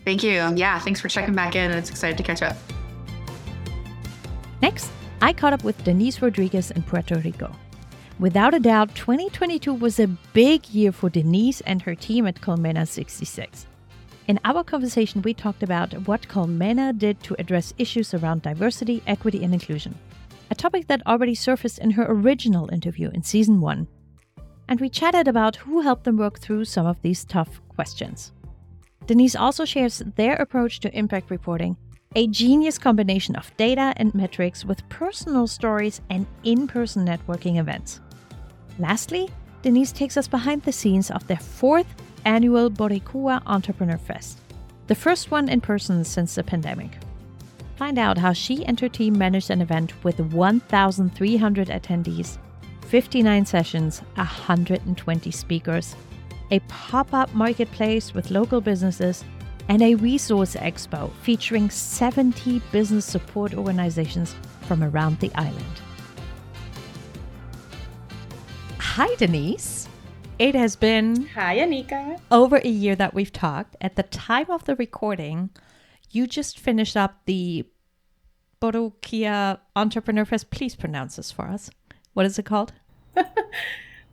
Thank you. Yeah, thanks for checking back in. It's excited to catch up. Next, I caught up with Denisse Rodriguez in Puerto Rico. Without a doubt, 2022 was a big year for Denisse and her team at Colmena66. In our conversation, we talked about what Colmena did to address issues around diversity, equity, and inclusion, a topic that already surfaced in her original interview in season one. And we chatted about who helped them work through some of these tough questions. Denisse also shares their approach to impact reporting, a genius combination of data and metrics with personal stories and in person networking events. Lastly, Denisse takes us behind the scenes of their fourth annual Boricua Entrepreneur Fest, the first one in person since the pandemic. Find out how she and her team managed an event with 1,300 attendees, 59 sessions, 120 speakers, a pop up marketplace with local businesses, and a resource expo featuring 70 business support organizations from around the island. Hi, Denisse. It has been Hi, Anika. over a year that we've talked. At the time of the recording, you just finished up the Boricua Entrepreneur Fest. Please pronounce this for us. What is it called? [LAUGHS]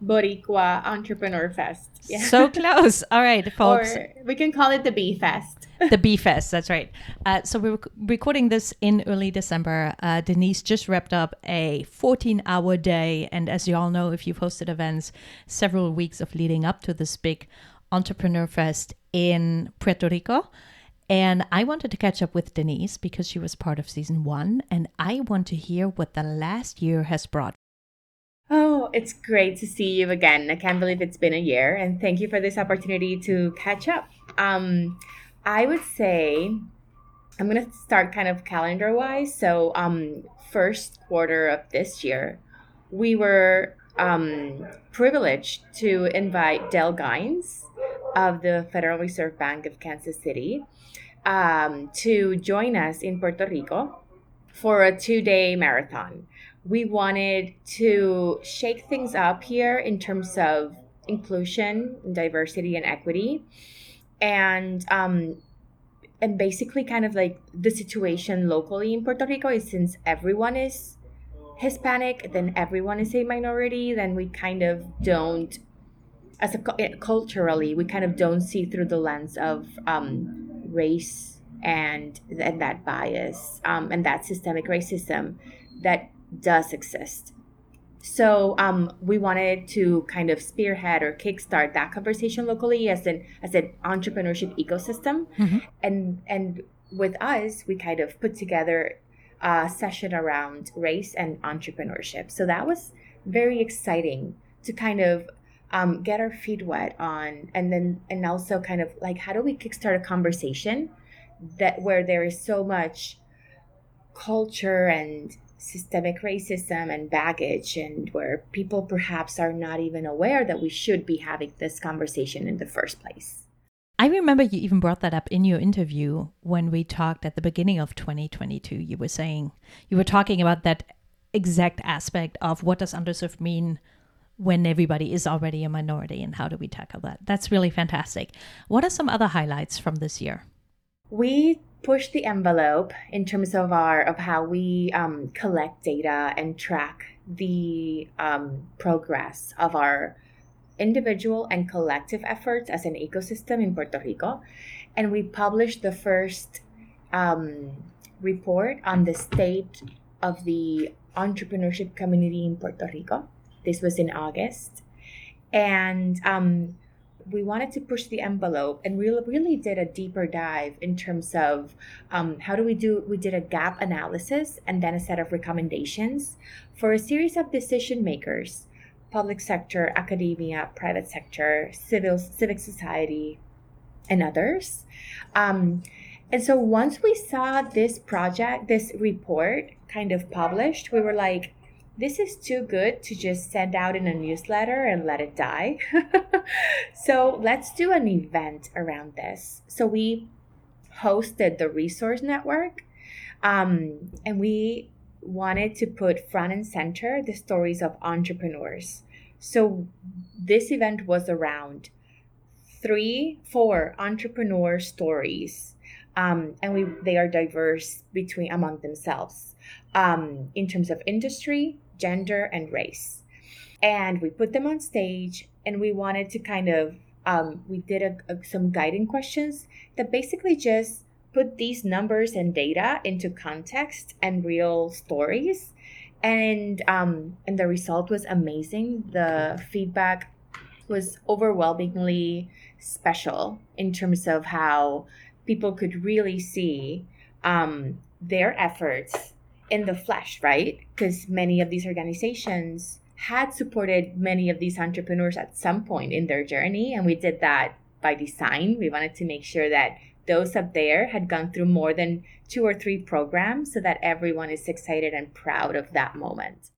Boricua Entrepreneur Fest. Yeah. So [LAUGHS] close. All right, [LAUGHS] folks. Or we can call it the Bee Fest. the Bee Fest, that's right. Uh, so we're recording this in early December. Uh, Denisse just wrapped up a 14 hour day. And as you all know, if you've hosted events, several weeks of leading up to this big Entrepreneur Fest in Puerto Rico. And I wanted to catch up with Denisse because she was part of season one. And I want to hear what the last year has brought. Oh, it's great to see you again. I can't believe it's been a year. And thank you for this opportunity to catch up. Um, I would say I'm going to start kind of calendar wise. So, um, first quarter of this year, we were um, privileged to invite Dell Gines of the Federal Reserve Bank of Kansas City um, to join us in Puerto Rico for a two day marathon. We wanted to shake things up here in terms of inclusion, diversity, and equity and um and basically kind of like the situation locally in Puerto Rico is since everyone is Hispanic, then everyone is a minority, then we kind of don't, as a eh, culturally, we kind of don't see through the lens of um, race and and that bias um, and that systemic racism that does exist. So um, we wanted to kind of spearhead or kickstart that conversation locally as an as an entrepreneurship ecosystem, mm-hmm. and and with us we kind of put together a session around race and entrepreneurship. So that was very exciting to kind of um, get our feet wet on, and then and also kind of like how do we kickstart a conversation that where there is so much culture and systemic racism and baggage, and where people perhaps are not even aware that we should be having this conversation in the first place. I remember you even brought that up in your interview when we talked at the beginning of 2022. You were saying, you were talking about that exact aspect of what does underserved mean when everybody is already a minority and how do we tackle that? That's really fantastic. What are some other highlights from this year? We push the envelope in terms of our of how we um, collect data and track the um, progress of our individual and collective efforts as an ecosystem in Puerto Rico. And we published the first um, report on the state of the entrepreneurship community in Puerto Rico. This was in August. And um, we wanted to push the envelope and we really did a deeper dive in terms of um, how do we do we did a gap analysis and then a set of recommendations for a series of decision makers public sector academia private sector civil civic society and others um, and so once we saw this project this report kind of published we were like this is too good to just send out in a newsletter and let it die. [LAUGHS] so let's do an event around this. So we hosted the resource network um, and we wanted to put front and center the stories of entrepreneurs. So this event was around three, four entrepreneur stories. Um, and we they are diverse between among themselves um, in terms of industry, gender, and race. And we put them on stage, and we wanted to kind of um, we did a, a, some guiding questions that basically just put these numbers and data into context and real stories and um, and the result was amazing the feedback was overwhelmingly special in terms of how people could really see um, their efforts in the flesh, right? Because many of these organizations had supported many of these entrepreneurs at some point in their journey. And we did that by design. We wanted to make sure that those up there had gone through more than two or three programs so that everyone is excited and proud of that moment.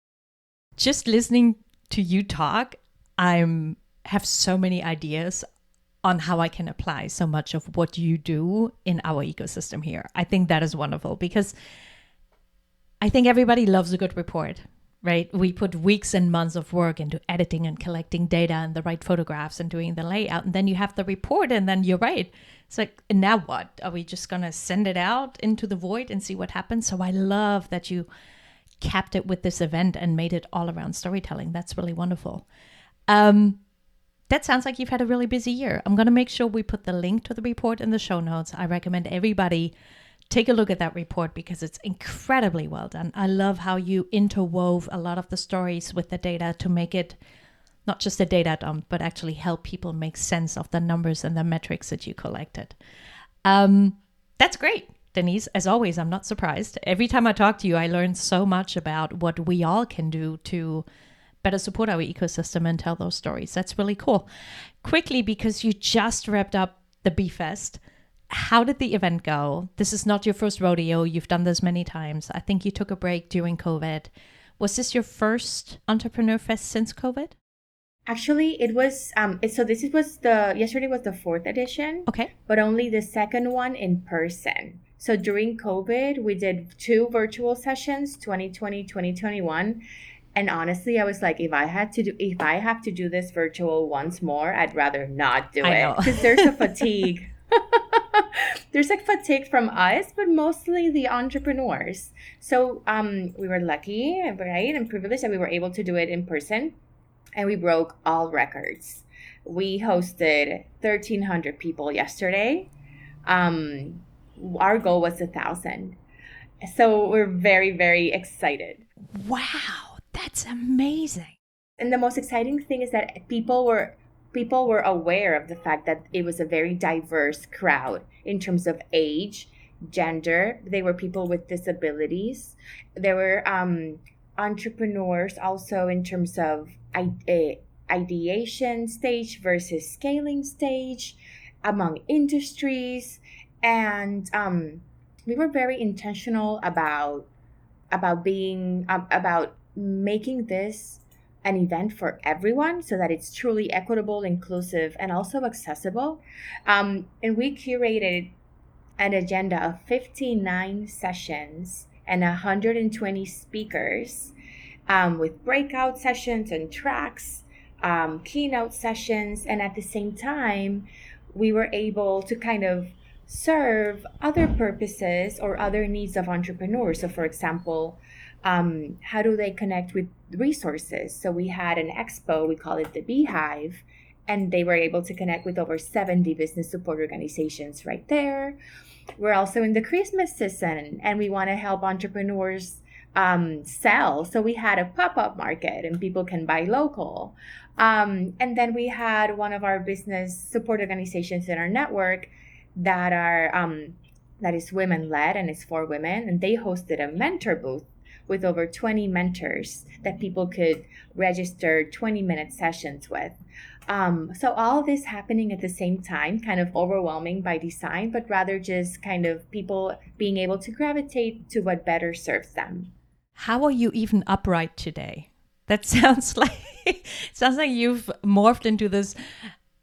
Just listening to you talk, I'm have so many ideas on how I can apply so much of what you do in our ecosystem here. I think that is wonderful because I think everybody loves a good report, right? We put weeks and months of work into editing and collecting data and the right photographs and doing the layout. And then you have the report, and then you're right. It's like, now what? Are we just going to send it out into the void and see what happens? So I love that you capped it with this event and made it all around storytelling. That's really wonderful. Um, that sounds like you've had a really busy year. I'm going to make sure we put the link to the report in the show notes. I recommend everybody take a look at that report because it's incredibly well done. I love how you interwove a lot of the stories with the data to make it not just a data dump, but actually help people make sense of the numbers and the metrics that you collected. Um, that's great. Denisse, as always, I'm not surprised. Every time I talk to you, I learn so much about what we all can do to better support our ecosystem and tell those stories. That's really cool. Quickly, because you just wrapped up the BeFest, how did the event go? This is not your first rodeo. You've done this many times. I think you took a break during COVID. Was this your first Entrepreneur Fest since COVID? Actually, it was. Um, so this was the yesterday was the fourth edition. Okay, but only the second one in person. So during COVID, we did two virtual sessions, 2020, 2021. And honestly, I was like, if I had to do, if I have to do this virtual once more, I'd rather not do I it because there's a fatigue. [LAUGHS] there's like fatigue from us, but mostly the entrepreneurs. So um, we were lucky, right, and privileged that we were able to do it in person, and we broke all records. We hosted 1,300 people yesterday. Um, our goal was a thousand, so we're very, very excited. Wow, that's amazing. And the most exciting thing is that people were people were aware of the fact that it was a very diverse crowd in terms of age, gender. They were people with disabilities. There were um, entrepreneurs also in terms of eh, ideation stage versus scaling stage among industries. And um, we were very intentional about about being about making this an event for everyone so that it's truly equitable, inclusive, and also accessible. Um, and we curated an agenda of 59 sessions and 120 speakers um, with breakout sessions and tracks, um, keynote sessions. And at the same time, we were able to kind of serve other purposes or other needs of entrepreneurs. So, for example, um, how do they connect with resources? So we had an expo, we call it the Beehive, and they were able to connect with over 70 business support organizations right there. We're also in the Christmas season, and we want to help entrepreneurs um, sell. So we had a pop up market, and people can buy local. Um, and then we had one of our business support organizations in our network that are um, that is women led and is for women, and they hosted a mentor booth with over 20 mentors that people could register 20 minute sessions with. Um, so all this happening at the same time, kind of overwhelming by design, but rather just kind of people being able to gravitate to what better serves them. How are you even upright today? That [LAUGHS] sounds like sounds like you've morphed into this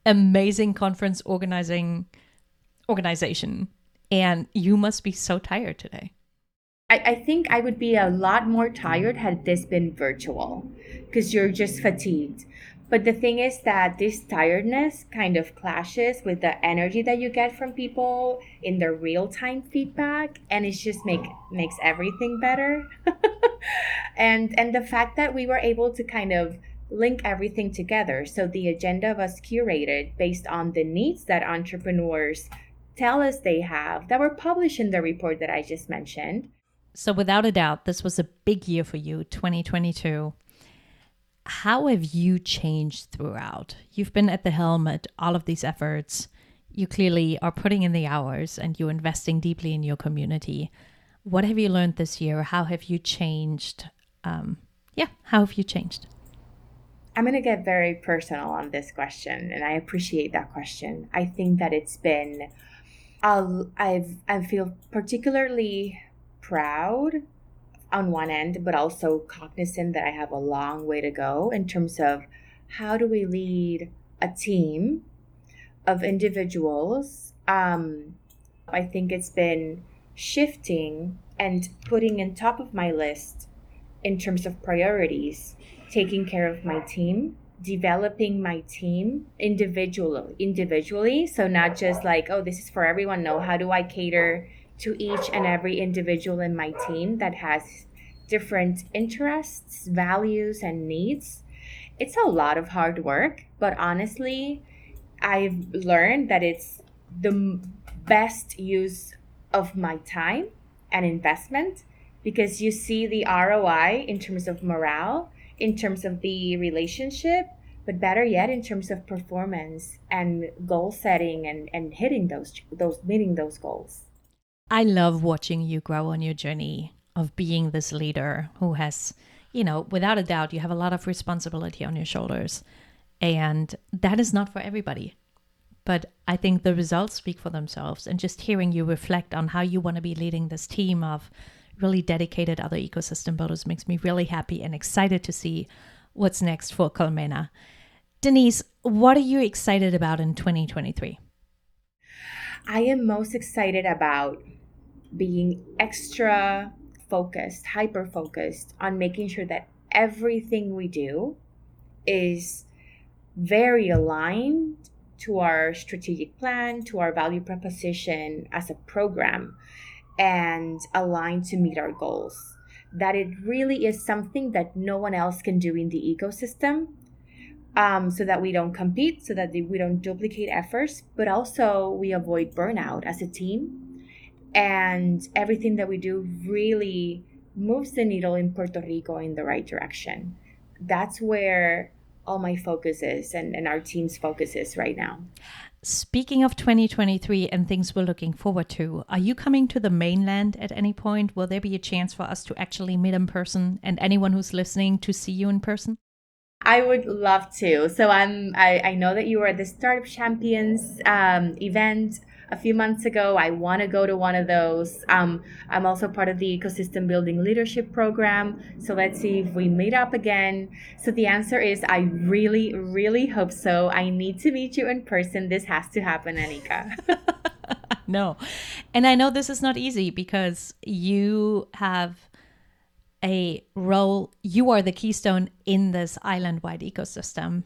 amazing conference organizing organization and you must be so tired today. I, I think I would be a lot more tired had this been virtual because you're just fatigued. But the thing is that this tiredness kind of clashes with the energy that you get from people in their real-time feedback and it just make makes everything better. [LAUGHS] and and the fact that we were able to kind of link everything together. So the agenda was curated based on the needs that entrepreneurs tell us they have that were published in the report that I just mentioned. So without a doubt, this was a big year for you, 2022 how have you changed throughout? You've been at the helm at all of these efforts. You clearly are putting in the hours and you're investing deeply in your community. What have you learned this year? How have you changed? Um, yeah, how have you changed? I'm going to get very personal on this question, and I appreciate that question. I think that it's been, I'll, I've, I feel particularly proud on one end, but also cognizant that I have a long way to go in terms of how do we lead a team of individuals. Um, I think it's been shifting and putting in top of my list in terms of priorities, taking care of my team, developing my team individually individually so not just like oh this is for everyone no how do i cater to each and every individual in my team that has different interests, values, and needs. It's a lot of hard work, but honestly, I've learned that it's the best use of my time and investment because you see the ROI in terms of morale, in terms of the relationship, but better yet in terms of performance and goal setting and, and hitting those those meeting those goals. I love watching you grow on your journey of being this leader who has, you know, without a doubt, you have a lot of responsibility on your shoulders. And that is not for everybody. But I think the results speak for themselves. And just hearing you reflect on how you want to be leading this team of really dedicated other ecosystem builders makes me really happy and excited to see what's next for Colmena. Denisse, what are you excited about in 2023? I am most excited about being extra focused, hyper focused on making sure that everything we do is very aligned to our strategic plan, to our value proposition as a program, and aligned to meet our goals. That it really is something that no one else can do in the ecosystem um, so that we don't compete, so that we don't duplicate efforts, but also we avoid burnout as a team. And everything that we do really moves the needle in Puerto Rico in the right direction. That's where all my focus is and, and our team's focus is right now. Speaking of 2023 and things we're looking forward to, are you coming to the mainland at any point? Will there be a chance for us to actually meet in person and anyone who's listening to see you in person? I would love to. So I'm I, I know that you were at the Startup Champions um, event a few months ago. I want to go to one of those. Um, I'm also part of the Ecosystem Building Leadership Program. So let's see if we meet up again. So the answer is I really, really hope so. I need to meet you in person. This has to happen, Anika. [LAUGHS] no. And I know this is not easy because you have a role, you are the keystone in this island wide ecosystem.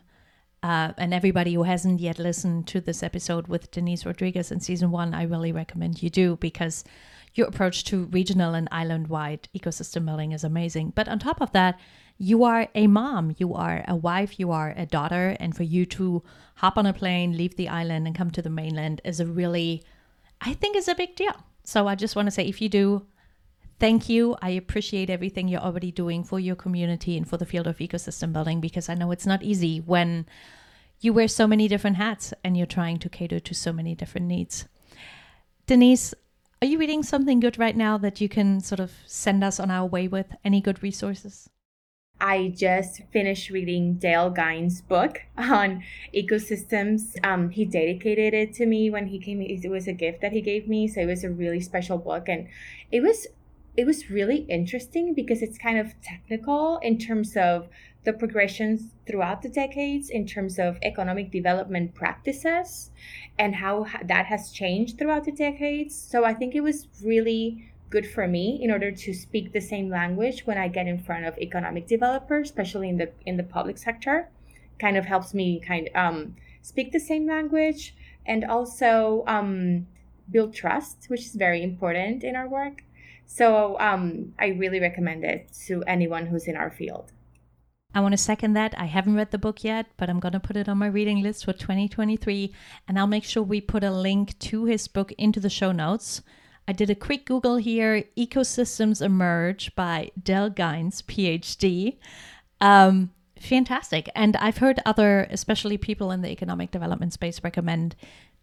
Uh, and everybody who hasn't yet listened to this episode with Denisse Rodriguez in season one, I really recommend you do because your approach to regional and island wide ecosystem building is amazing. But on top of that, you are a mom, you are a wife, you are a daughter. And for you to hop on a plane, leave the island, and come to the mainland is a really, I think, is a big deal. So I just want to say if you do, thank you. I appreciate everything you're already doing for your community and for the field of ecosystem building because I know it's not easy when you wear so many different hats and you're trying to cater to so many different needs. Denisse, are you reading something good right now that you can sort of send us on our way with? Any good resources? I just finished reading Dell Gines' book on ecosystems. Um, he dedicated it to me when he came. It was a gift that he gave me, so it was a really special book, and it was it was really interesting because it's kind of technical in terms of the progressions throughout the decades in terms of economic development practices and how that has changed throughout the decades. So I think it was really good for me in order to speak the same language when I get in front of economic developers, especially in the in the public sector. Kind of helps me kind of um, speak the same language and also um, build trust, which is very important in our work. So um, I really recommend it to anyone who's in our field. I want to second that. I haven't read the book yet, but I'm going to put it on my reading list for 2023. And I'll make sure we put a link to his book into the show notes. I did a quick Google here Ecosystems Emerge by Dell Gines, PhD. Um, fantastic. And I've heard other, especially people in the economic development space, recommend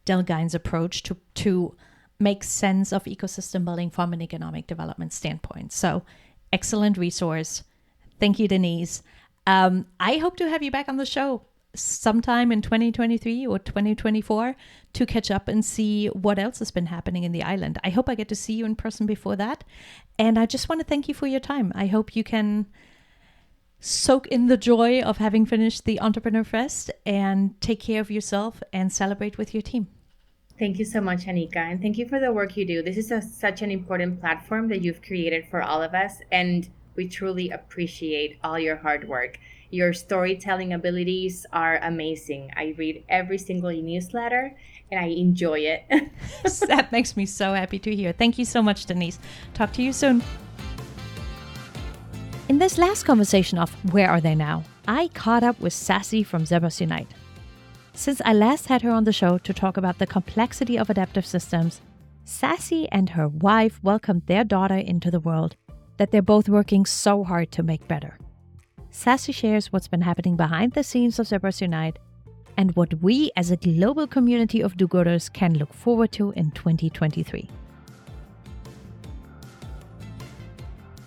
Dell Gines' approach to, to make sense of ecosystem building from an economic development standpoint. So, excellent resource. Thank you, Denisse. Um, I hope to have you back on the show sometime in 2023 or 2024 to catch up and see what else has been happening in the island. I hope I get to see you in person before that. And I just want to thank you for your time. I hope you can soak in the joy of having finished the Entrepreneur Fest and take care of yourself and celebrate with your team. Thank you so much, Anika, and thank you for the work you do. This is a, such an important platform that you've created for all of us, and we truly appreciate all your hard work. Your storytelling abilities are amazing. I read every single newsletter and I enjoy it. [LAUGHS] [LAUGHS] that makes me so happy to hear. Thank you so much, Denisse. Talk to you soon. In this last conversation of Where Are They Now? I caught up with Sassy from Zebras Unite. Since I last had her on the show to talk about the complexity of adaptive systems, Sassy and her wife welcomed their daughter into the world that they're both working so hard to make better. Sassy shares what's been happening behind the scenes of Zebras Unite and what we as a global community of do gooders can look forward to in 2023.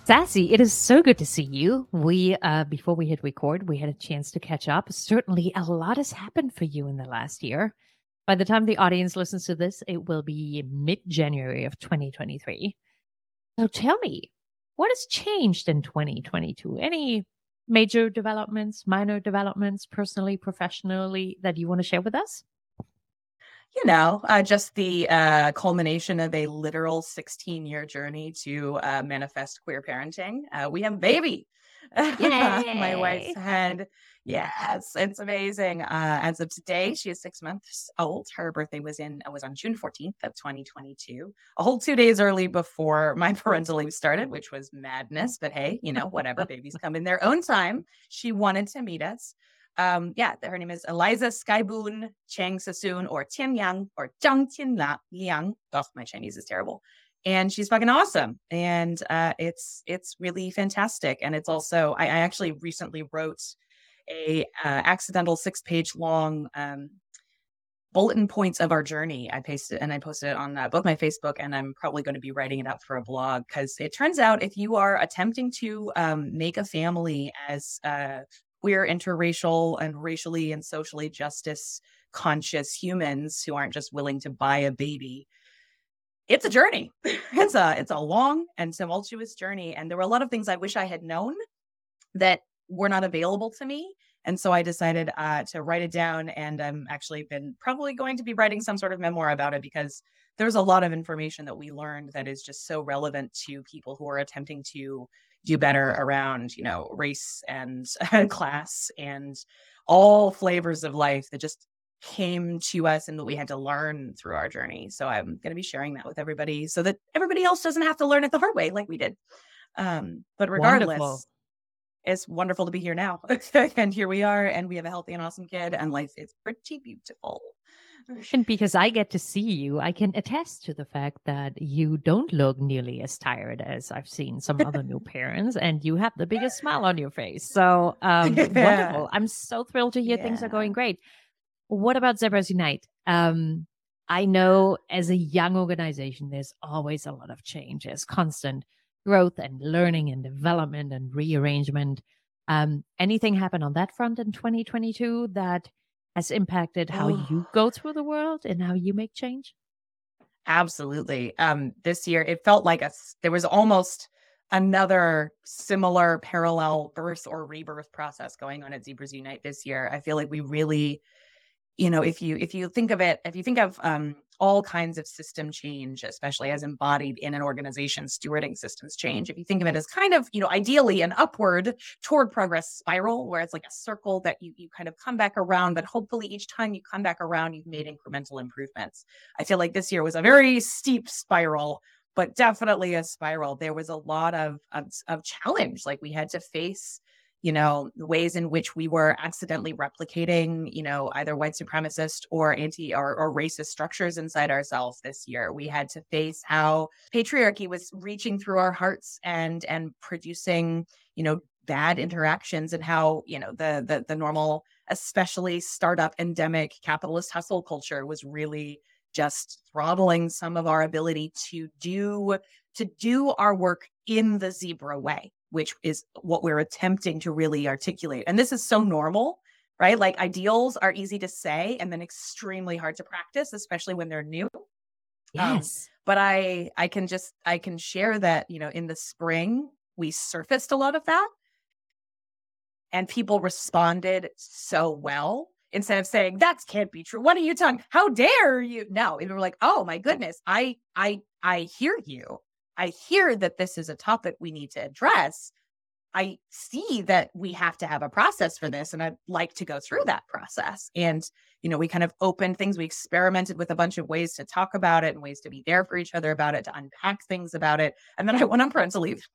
Sassy, it is so good to see you. We, uh, before we hit record, we had a chance to catch up. Certainly, a lot has happened for you in the last year. By the time the audience listens to this, it will be mid January of 2023. So tell me, what has changed in 2022? Any major developments, minor developments, personally, professionally, that you want to share with us? You know, uh, just the uh, culmination of a literal 16 year journey to uh, manifest queer parenting. Uh, we have a baby. [LAUGHS] My wife's had Yes, it's amazing. Uh, as of today, she is six months old. Her birthday was in was on June 14th of 2022, a whole two days early before my [LAUGHS] parental leave started, which was madness. But hey, you know, whatever. Babies come in their own time. She wanted to meet us. Um, yeah, her name is Eliza Skyboon Chang Sassoon or Tian Yang or Zhang Tian Liang. Oh, my Chinese is terrible and she's fucking awesome and uh, it's it's really fantastic and it's also I, I, actually recently wrote a uh, accidental six page long um, bulletin points of our journey. I pasted and I posted it on uh, both my Facebook and I'm probably going to be writing it up for a blog because it turns out if you are attempting to um, make a family as uh, queer, interracial, and racially and socially justice conscious humans who aren't just willing to buy a baby. It's a journey. [LAUGHS] it's a it's a long and tumultuous journey, and there were a lot of things I wish I had known that were not available to me. And so I decided uh, to write it down. And I'm actually been probably going to be writing some sort of memoir about it because there's a lot of information that we learned that is just so relevant to people who are attempting to do better around, you know, race [LAUGHS] and class and all flavors of life that just came to us and that we had to learn through our journey. So I'm going to be sharing that with everybody so that everybody else doesn't have to learn it the hard way like we did. Um, but regardless, Wonderful it's wonderful to be here now. [LAUGHS] and here we are, and we have a healthy and awesome kid, and life is pretty beautiful. And because I get to see you, I can attest to the fact that you don't look nearly as tired as I've seen some other new [LAUGHS] parents, and you have the biggest smile on your face. So um, [LAUGHS] wonderful! I'm so thrilled to hear yeah. things are going great. What about Zebras Unite? Um, I know as a young organization, there's always a lot of change, there's constant growth and learning and development and rearrangement. Um, anything happen on that front in 2022 that has impacted how oh. you go through the world and how you make change? Absolutely. Um, this year, it felt like a, there was almost another similar parallel birth or rebirth process going on at Zebras Unite this year. I feel like we really, you know, if you if you think of it, if you think of um, all kinds of system change, especially as embodied in an organization, stewarding systems change. If you think of it as kind of, you know, ideally an upward toward progress spiral, where it's like a circle that you you kind of come back around, but hopefully each time you come back around, you've made incremental improvements. I feel like this year was a very steep spiral but definitely a spiral. There was a lot of, of, of challenge. Like we had to face, you know, ways in which we were accidentally replicating, you know, either white supremacist or anti or, or racist structures inside ourselves this year. We had to face how patriarchy was reaching through our hearts and and producing, you know, bad interactions and how, you know, the the the normal, especially startup endemic capitalist hustle culture was really just throttling some of our ability to do to do our work in the zebra way which is what we're attempting to really articulate and this is so normal right? Like ideals are easy to say and then extremely hard to practice especially when they're new. Um, yes. um, but i i can just i can share that you know in the spring we surfaced a lot of that. And people responded so well. Instead of saying that can't be true. What are you talking how dare you? No and we're like oh my goodness. I i i hear you i hear that this is a topic we need to address i see that we have to have a process for this and i'd like to go through that process and you know we kind of opened things we experimented with a bunch of ways to talk about it and ways to be there for each other about it to unpack things about it and then i went on parental leave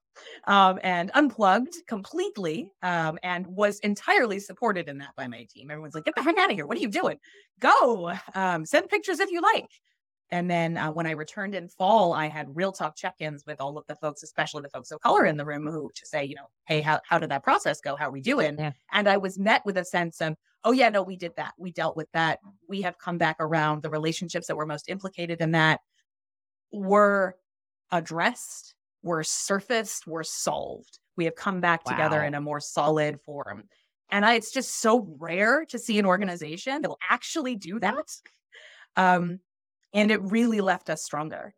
um, and unplugged completely um, and was entirely supported in that by my team. Everyone's like, get the heck out of here. What are you doing? Go um, send pictures if you like. And then uh, when I returned in fall, I had real talk check ins with all of the folks, especially the folks of color in the room, who to say, you know, hey, how, how did that process go? How are we doing? Yeah. And I was met with a sense of, oh, yeah, no, we did that. We dealt with that. We have come back around. The relationships that were most implicated in that were addressed were surfaced, were solved. We have come back wow. together in a more solid form. And I, it's just so rare to see an organization that will actually do that. Um, and it really left us stronger.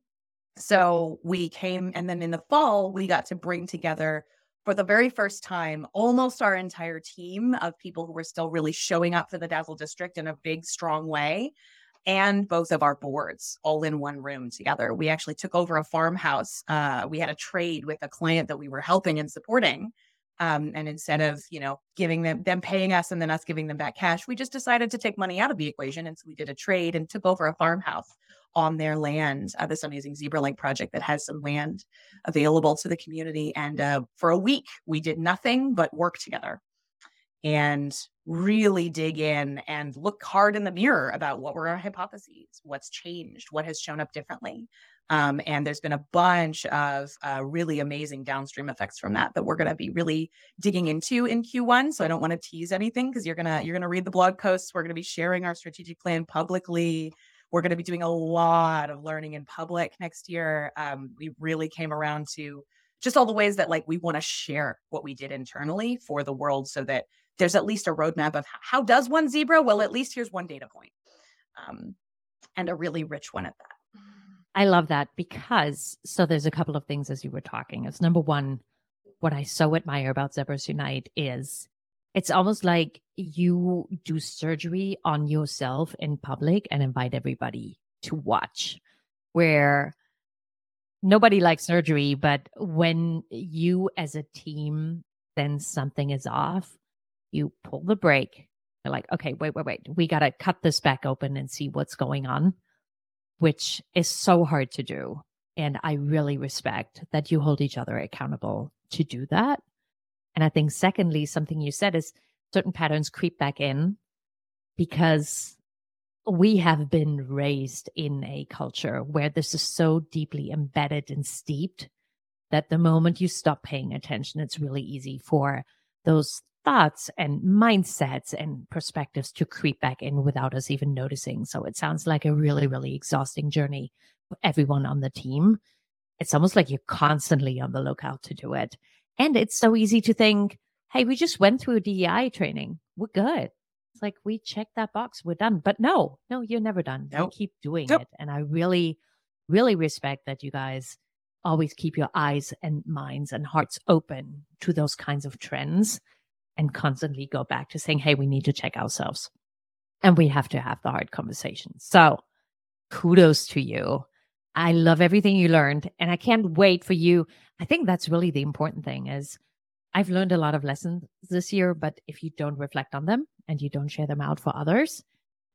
So we came, and then in the fall, we got to bring together for the very first time almost our entire team of people who were still really showing up for the Dazzle District in a big, strong way and both of our boards all in one room together. We actually took over a farmhouse. Uh, we had a trade with a client that we were helping and supporting. Um, and instead of you know giving them them paying us and then us giving them back cash, we just decided to take money out of the equation, and so we did a trade and took over a farmhouse on their land. Uh, this amazing zebra link project that has some land available to the community, and uh, for a week we did nothing but work together and really dig in and look hard in the mirror about what were our hypotheses, what's changed, what has shown up differently. Um, and there's been a bunch of uh, really amazing downstream effects from that that we're going to be really digging into in Q1. So I don't want to tease anything because you're gonna you're gonna read the blog posts. We're going to be sharing our strategic plan publicly. We're going to be doing a lot of learning in public next year. Um, we really came around to just all the ways that like we want to share what we did internally for the world so that there's at least a roadmap of how does one zebra? Well, at least here's one data point, um, and a really rich one at that. I love that because so there's a couple of things as you were talking. It's number one, what I so admire about Zebras Unite is it's almost like you do surgery on yourself in public and invite everybody to watch. Where nobody likes surgery, but when you as a team then something is off, you pull the brake. You're like, okay, wait, wait, wait. We got to cut this back open and see what's going on, which is so hard to do. And I really respect that you hold each other accountable to do that. And I think, secondly, something you said is certain patterns creep back in because we have been raised in a culture where this is so deeply embedded and steeped that the moment you stop paying attention, it's really easy for those thoughts and mindsets and perspectives to creep back in without us even noticing. So it sounds like a really, really exhausting journey for everyone on the team. It's almost like you're constantly on the lookout to do it. And it's so easy to think, hey, we just went through a DEI training. We're good. It's like we checked that box, we're done. But no, no, you're never done. Nope. You keep doing nope. it. And I really, really respect that you guys always keep your eyes and minds and hearts open to those kinds of trends and constantly go back to saying, hey, we need to check ourselves and we have to have the hard conversations. So kudos to you. I love everything you learned and I can't wait for you. I think that's really the important thing is I've learned a lot of lessons this year, but if you don't reflect on them and you don't share them out for others,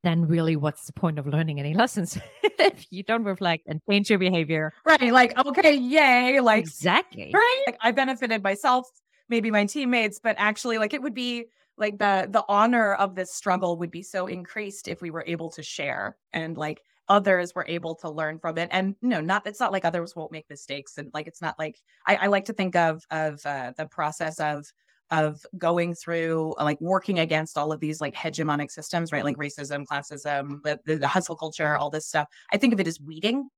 then really what's the point of learning any [LAUGHS] lessons if you don't reflect and change your behavior? Right. Like, okay, yay. Like, exactly. Right. Like, I benefited myself, maybe my teammates, but actually, like, it would be like the the honor of this struggle would be so increased if we were able to share and like others were able to learn from it. And you know not it's not like others won't make mistakes and like it's not like i, I like to think of of uh, the process of of going through like working against all of these like hegemonic systems right? Like racism classism the, the hustle culture all this stuff. I think of it as weeding.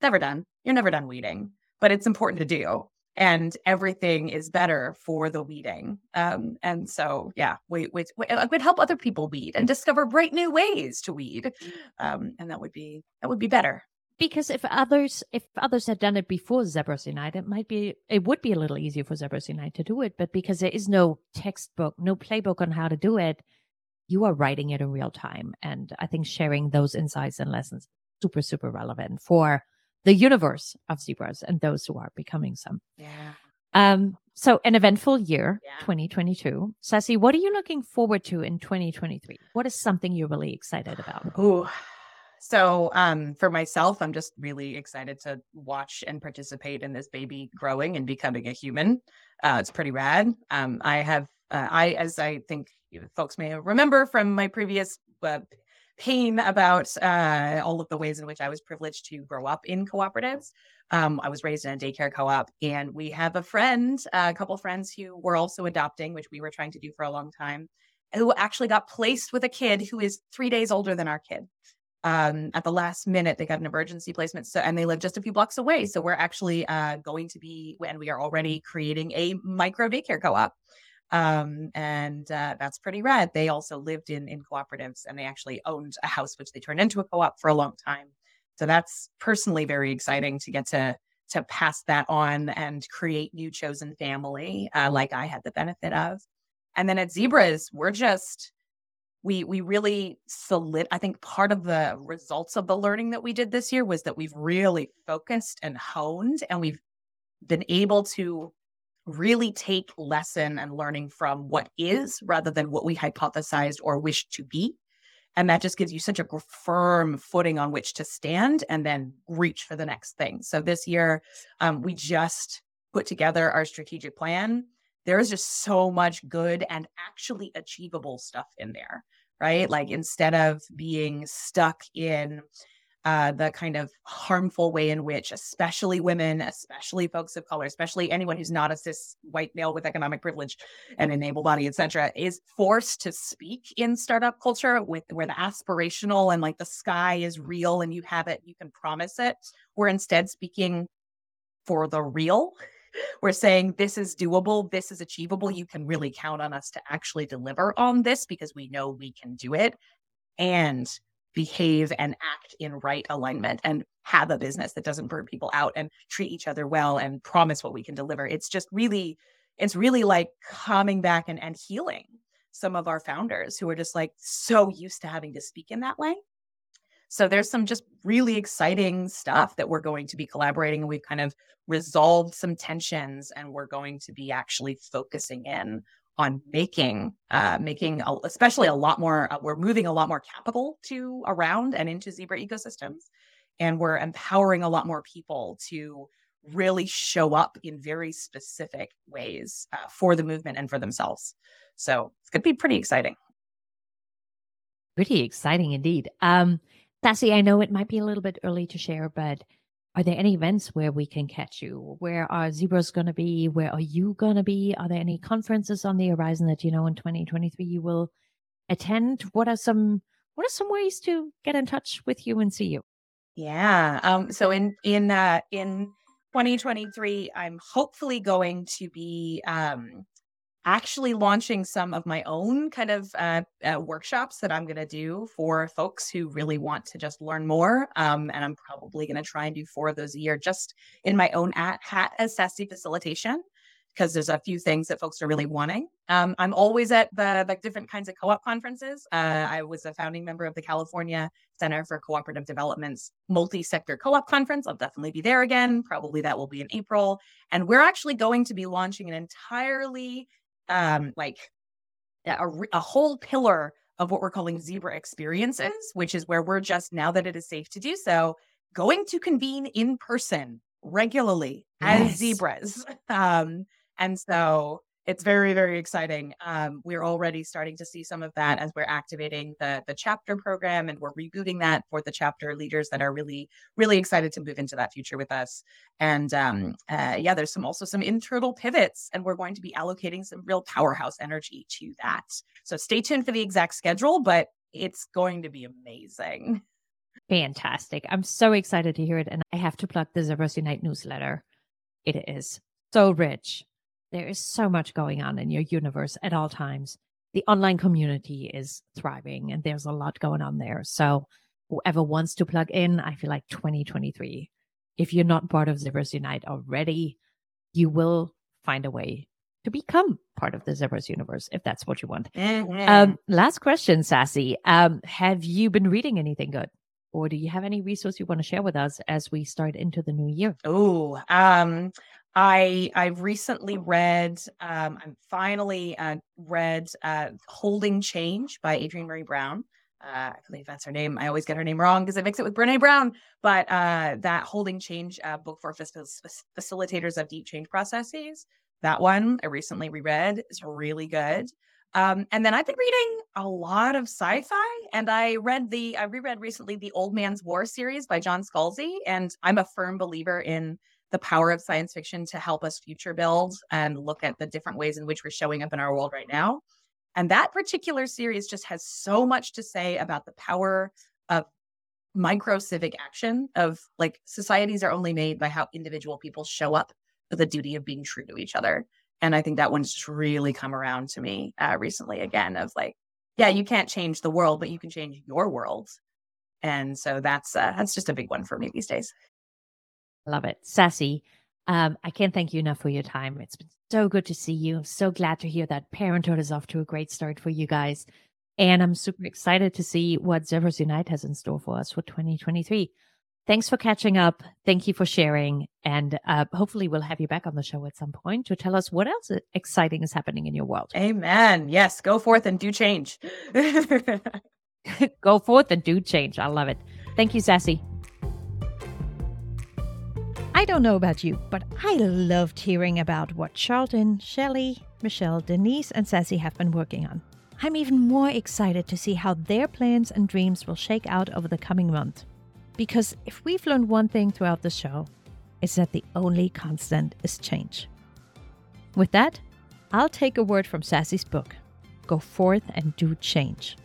Never done. You're never done weeding but it's important to do and everything is better for the weeding. Um, and so, yeah, we, we uh, would help other people weed and discover bright new ways to weed, um, and that would be that would be better. Because if others if others had done it before Zebras Unite, it might be it would be a little easier for Zebras Unite to do it. But because there is no textbook, no playbook on how to do it, you are writing it in real time, and I think sharing those insights and lessons super super relevant for the universe of zebras and those who are becoming some. Yeah. Um, so an eventful year, yeah. 2022. Sassy, what are you looking forward to in 2023? What is something you're really excited about? Oh, so um, for myself, I'm just really excited to watch and participate in this baby growing and becoming a human. Uh, it's pretty rad. Um, I have, uh, I, as I think folks may remember from my previous uh, pain about uh, all of the ways in which I was privileged to grow up in cooperatives. Um, I was raised in a daycare co-op, and we have a friend, a couple friends who were also adopting, which we were trying to do for a long time, who actually got placed with a kid who is three days older than our kid. Um, at the last minute, they got an emergency placement, so and they live just a few blocks away. So we're actually uh, going to be, and we are already creating a micro daycare co-op um, and uh, that's pretty rad. They also lived in in cooperatives, and they actually owned a house which they turned into a co-op for a long time. So that's personally very exciting to get to to pass that on and create new chosen family, uh, like I had the benefit of. And then at Zebras, we're just we we really solid. I think part of the results of the learning that we did this year was that we've really focused and honed, and we've been able to really take lesson and learning from what is rather than what we hypothesized or wished to be. And that just gives you such a firm footing on which to stand and then reach for the next thing. So this year, um, we just put together our strategic plan. There is just so much good and actually achievable stuff in there, right? Like instead of being stuck in, uh, the kind of harmful way in which, especially women, especially folks of color, especially anyone who's not a cis white male with economic privilege and an able body, etc., is forced to speak in startup culture with where the aspirational and like the sky is real and you have it, you can promise it. We're instead speaking for the real. We're saying this is doable, this is achievable. You can really count on us to actually deliver on this because we know we can do it. And behave and act in right alignment and have a business that doesn't burn people out and treat each other well and promise what we can deliver. It's just really, it's really like coming back and, and healing some of our founders who are just like so used to having to speak in that way. So there's some just really exciting stuff that we're going to be collaborating and we've kind of resolved some tensions and we're going to be actually focusing in on making uh, making a, especially a lot more uh, we're moving a lot more capital to around and into zebra ecosystems. And we're empowering a lot more people to really show up in very specific ways uh, for the movement and for themselves. So it's going to be pretty exciting. Pretty exciting indeed. Um sassy i know it might be a little bit early to share but are there any events where we can catch you? Where are zebras going to be? Where are you going to be? Are there any conferences on the horizon that you know in 2023 you will attend? What are some what are some ways to get in touch with you and see you? Yeah. Um so in in uh in 2023 I'm hopefully going to be um actually launching some of my own kind of uh, uh, workshops that I'm going to do for folks who really want to just learn more. Um, and I'm probably going to try and do four of those a year just in my own at hat as sassy facilitation because there's a few things that folks are really wanting. Um, I'm always at the, the different kinds of co-op conferences. Uh, I was a founding member of the California Center for Cooperative Development's multi-sector co-op conference. I'll definitely be there again. Probably that will be in April. And we're actually going to be launching an entirely um, like a, a whole pillar of what we're calling zebra experiences, which is where we're just now that it is safe to do so, going to convene in person regularly yes. as zebras. [LAUGHS] Um, and so it's very very exciting um, we're already starting to see some of that as we're activating the the chapter program and we're rebooting that for the chapter leaders that are really really excited to move into that future with us. And um, uh, yeah there's some also some internal pivots and we're going to be allocating some real powerhouse energy to that. So stay tuned for the exact schedule but it's going to be amazing. Fantastic. I'm so excited to hear it and i have to plug the zebras unite newsletter. It is so rich there is so much going on in your universe at all times. The online community is thriving and there's a lot going on there. So, whoever wants to plug in, I feel like 2023, if you're not part of Zebras Unite already, you will find a way to become part of the Zebras universe if that's what you want. Mm-hmm. Um, last question, Sassy. Um, have you been reading anything good? Or do you have any resource you want to share with us as we start into the new year? Oh, um, I I've recently read um, I'm finally uh, read uh, Holding Change by Adrienne Maree Brown. Uh, I believe that's her name. I always get her name wrong because I mix it with Brene Brown. But uh, that Holding Change uh, book for facilitators of deep change processes. That one I recently reread is really good. Um, and then I've been reading a lot of sci-fi, and I read the I reread recently the Old Man's War series by John Scalzi, and I'm a firm believer in the power of science fiction to help us future build and look at the different ways in which we're showing up in our world right now. And that particular series just has so much to say about the power of micro civic action of like societies are only made by how individual people show up for the duty of being true to each other. And I think that one's just really come around to me uh, recently again of like, yeah, you can't change the world, but you can change your world. And so that's uh, that's just a big one for me these days. Love it. Sassy, um, I can't thank you enough for your time. It's been so good to see you. I'm so glad to hear that parenthood is off to a great start for you guys. And I'm super excited to see what Zebras Unite has in store for us for 2023. Thanks for catching up. Thank you for sharing. And uh, hopefully, we'll have you back on the show at some point to tell us what else exciting is happening in your world. Amen. Yes. Go forth and do change. [LAUGHS] [LAUGHS] go forth and do change. I love it. Thank you, Sassy. I don't know about you, but I loved hearing about what Charlton, Shelly, Michelle, Denisse, and Sassy have been working on. I'm even more excited to see how their plans and dreams will shake out over the coming month. Because if we've learned one thing throughout the show, it's that the only constant is change. With that, I'll take a word from Sassy's book Go Forth and Do Change.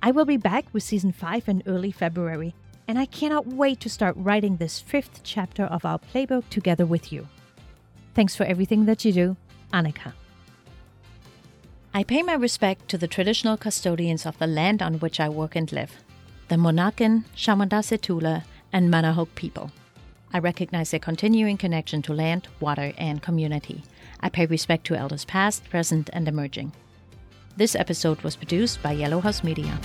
I will be back with season 5 in early February and I cannot wait to start writing this fifth chapter of our playbook together with you. Thanks for everything that you do, Anika. I pay my respect to the traditional custodians of the land on which I work and live, the Monacan, Shamandasetula, and Manahoac people. I recognize their continuing connection to land, water, and community. I pay respect to elders past, present, and emerging. This episode was produced by Yellow House Media.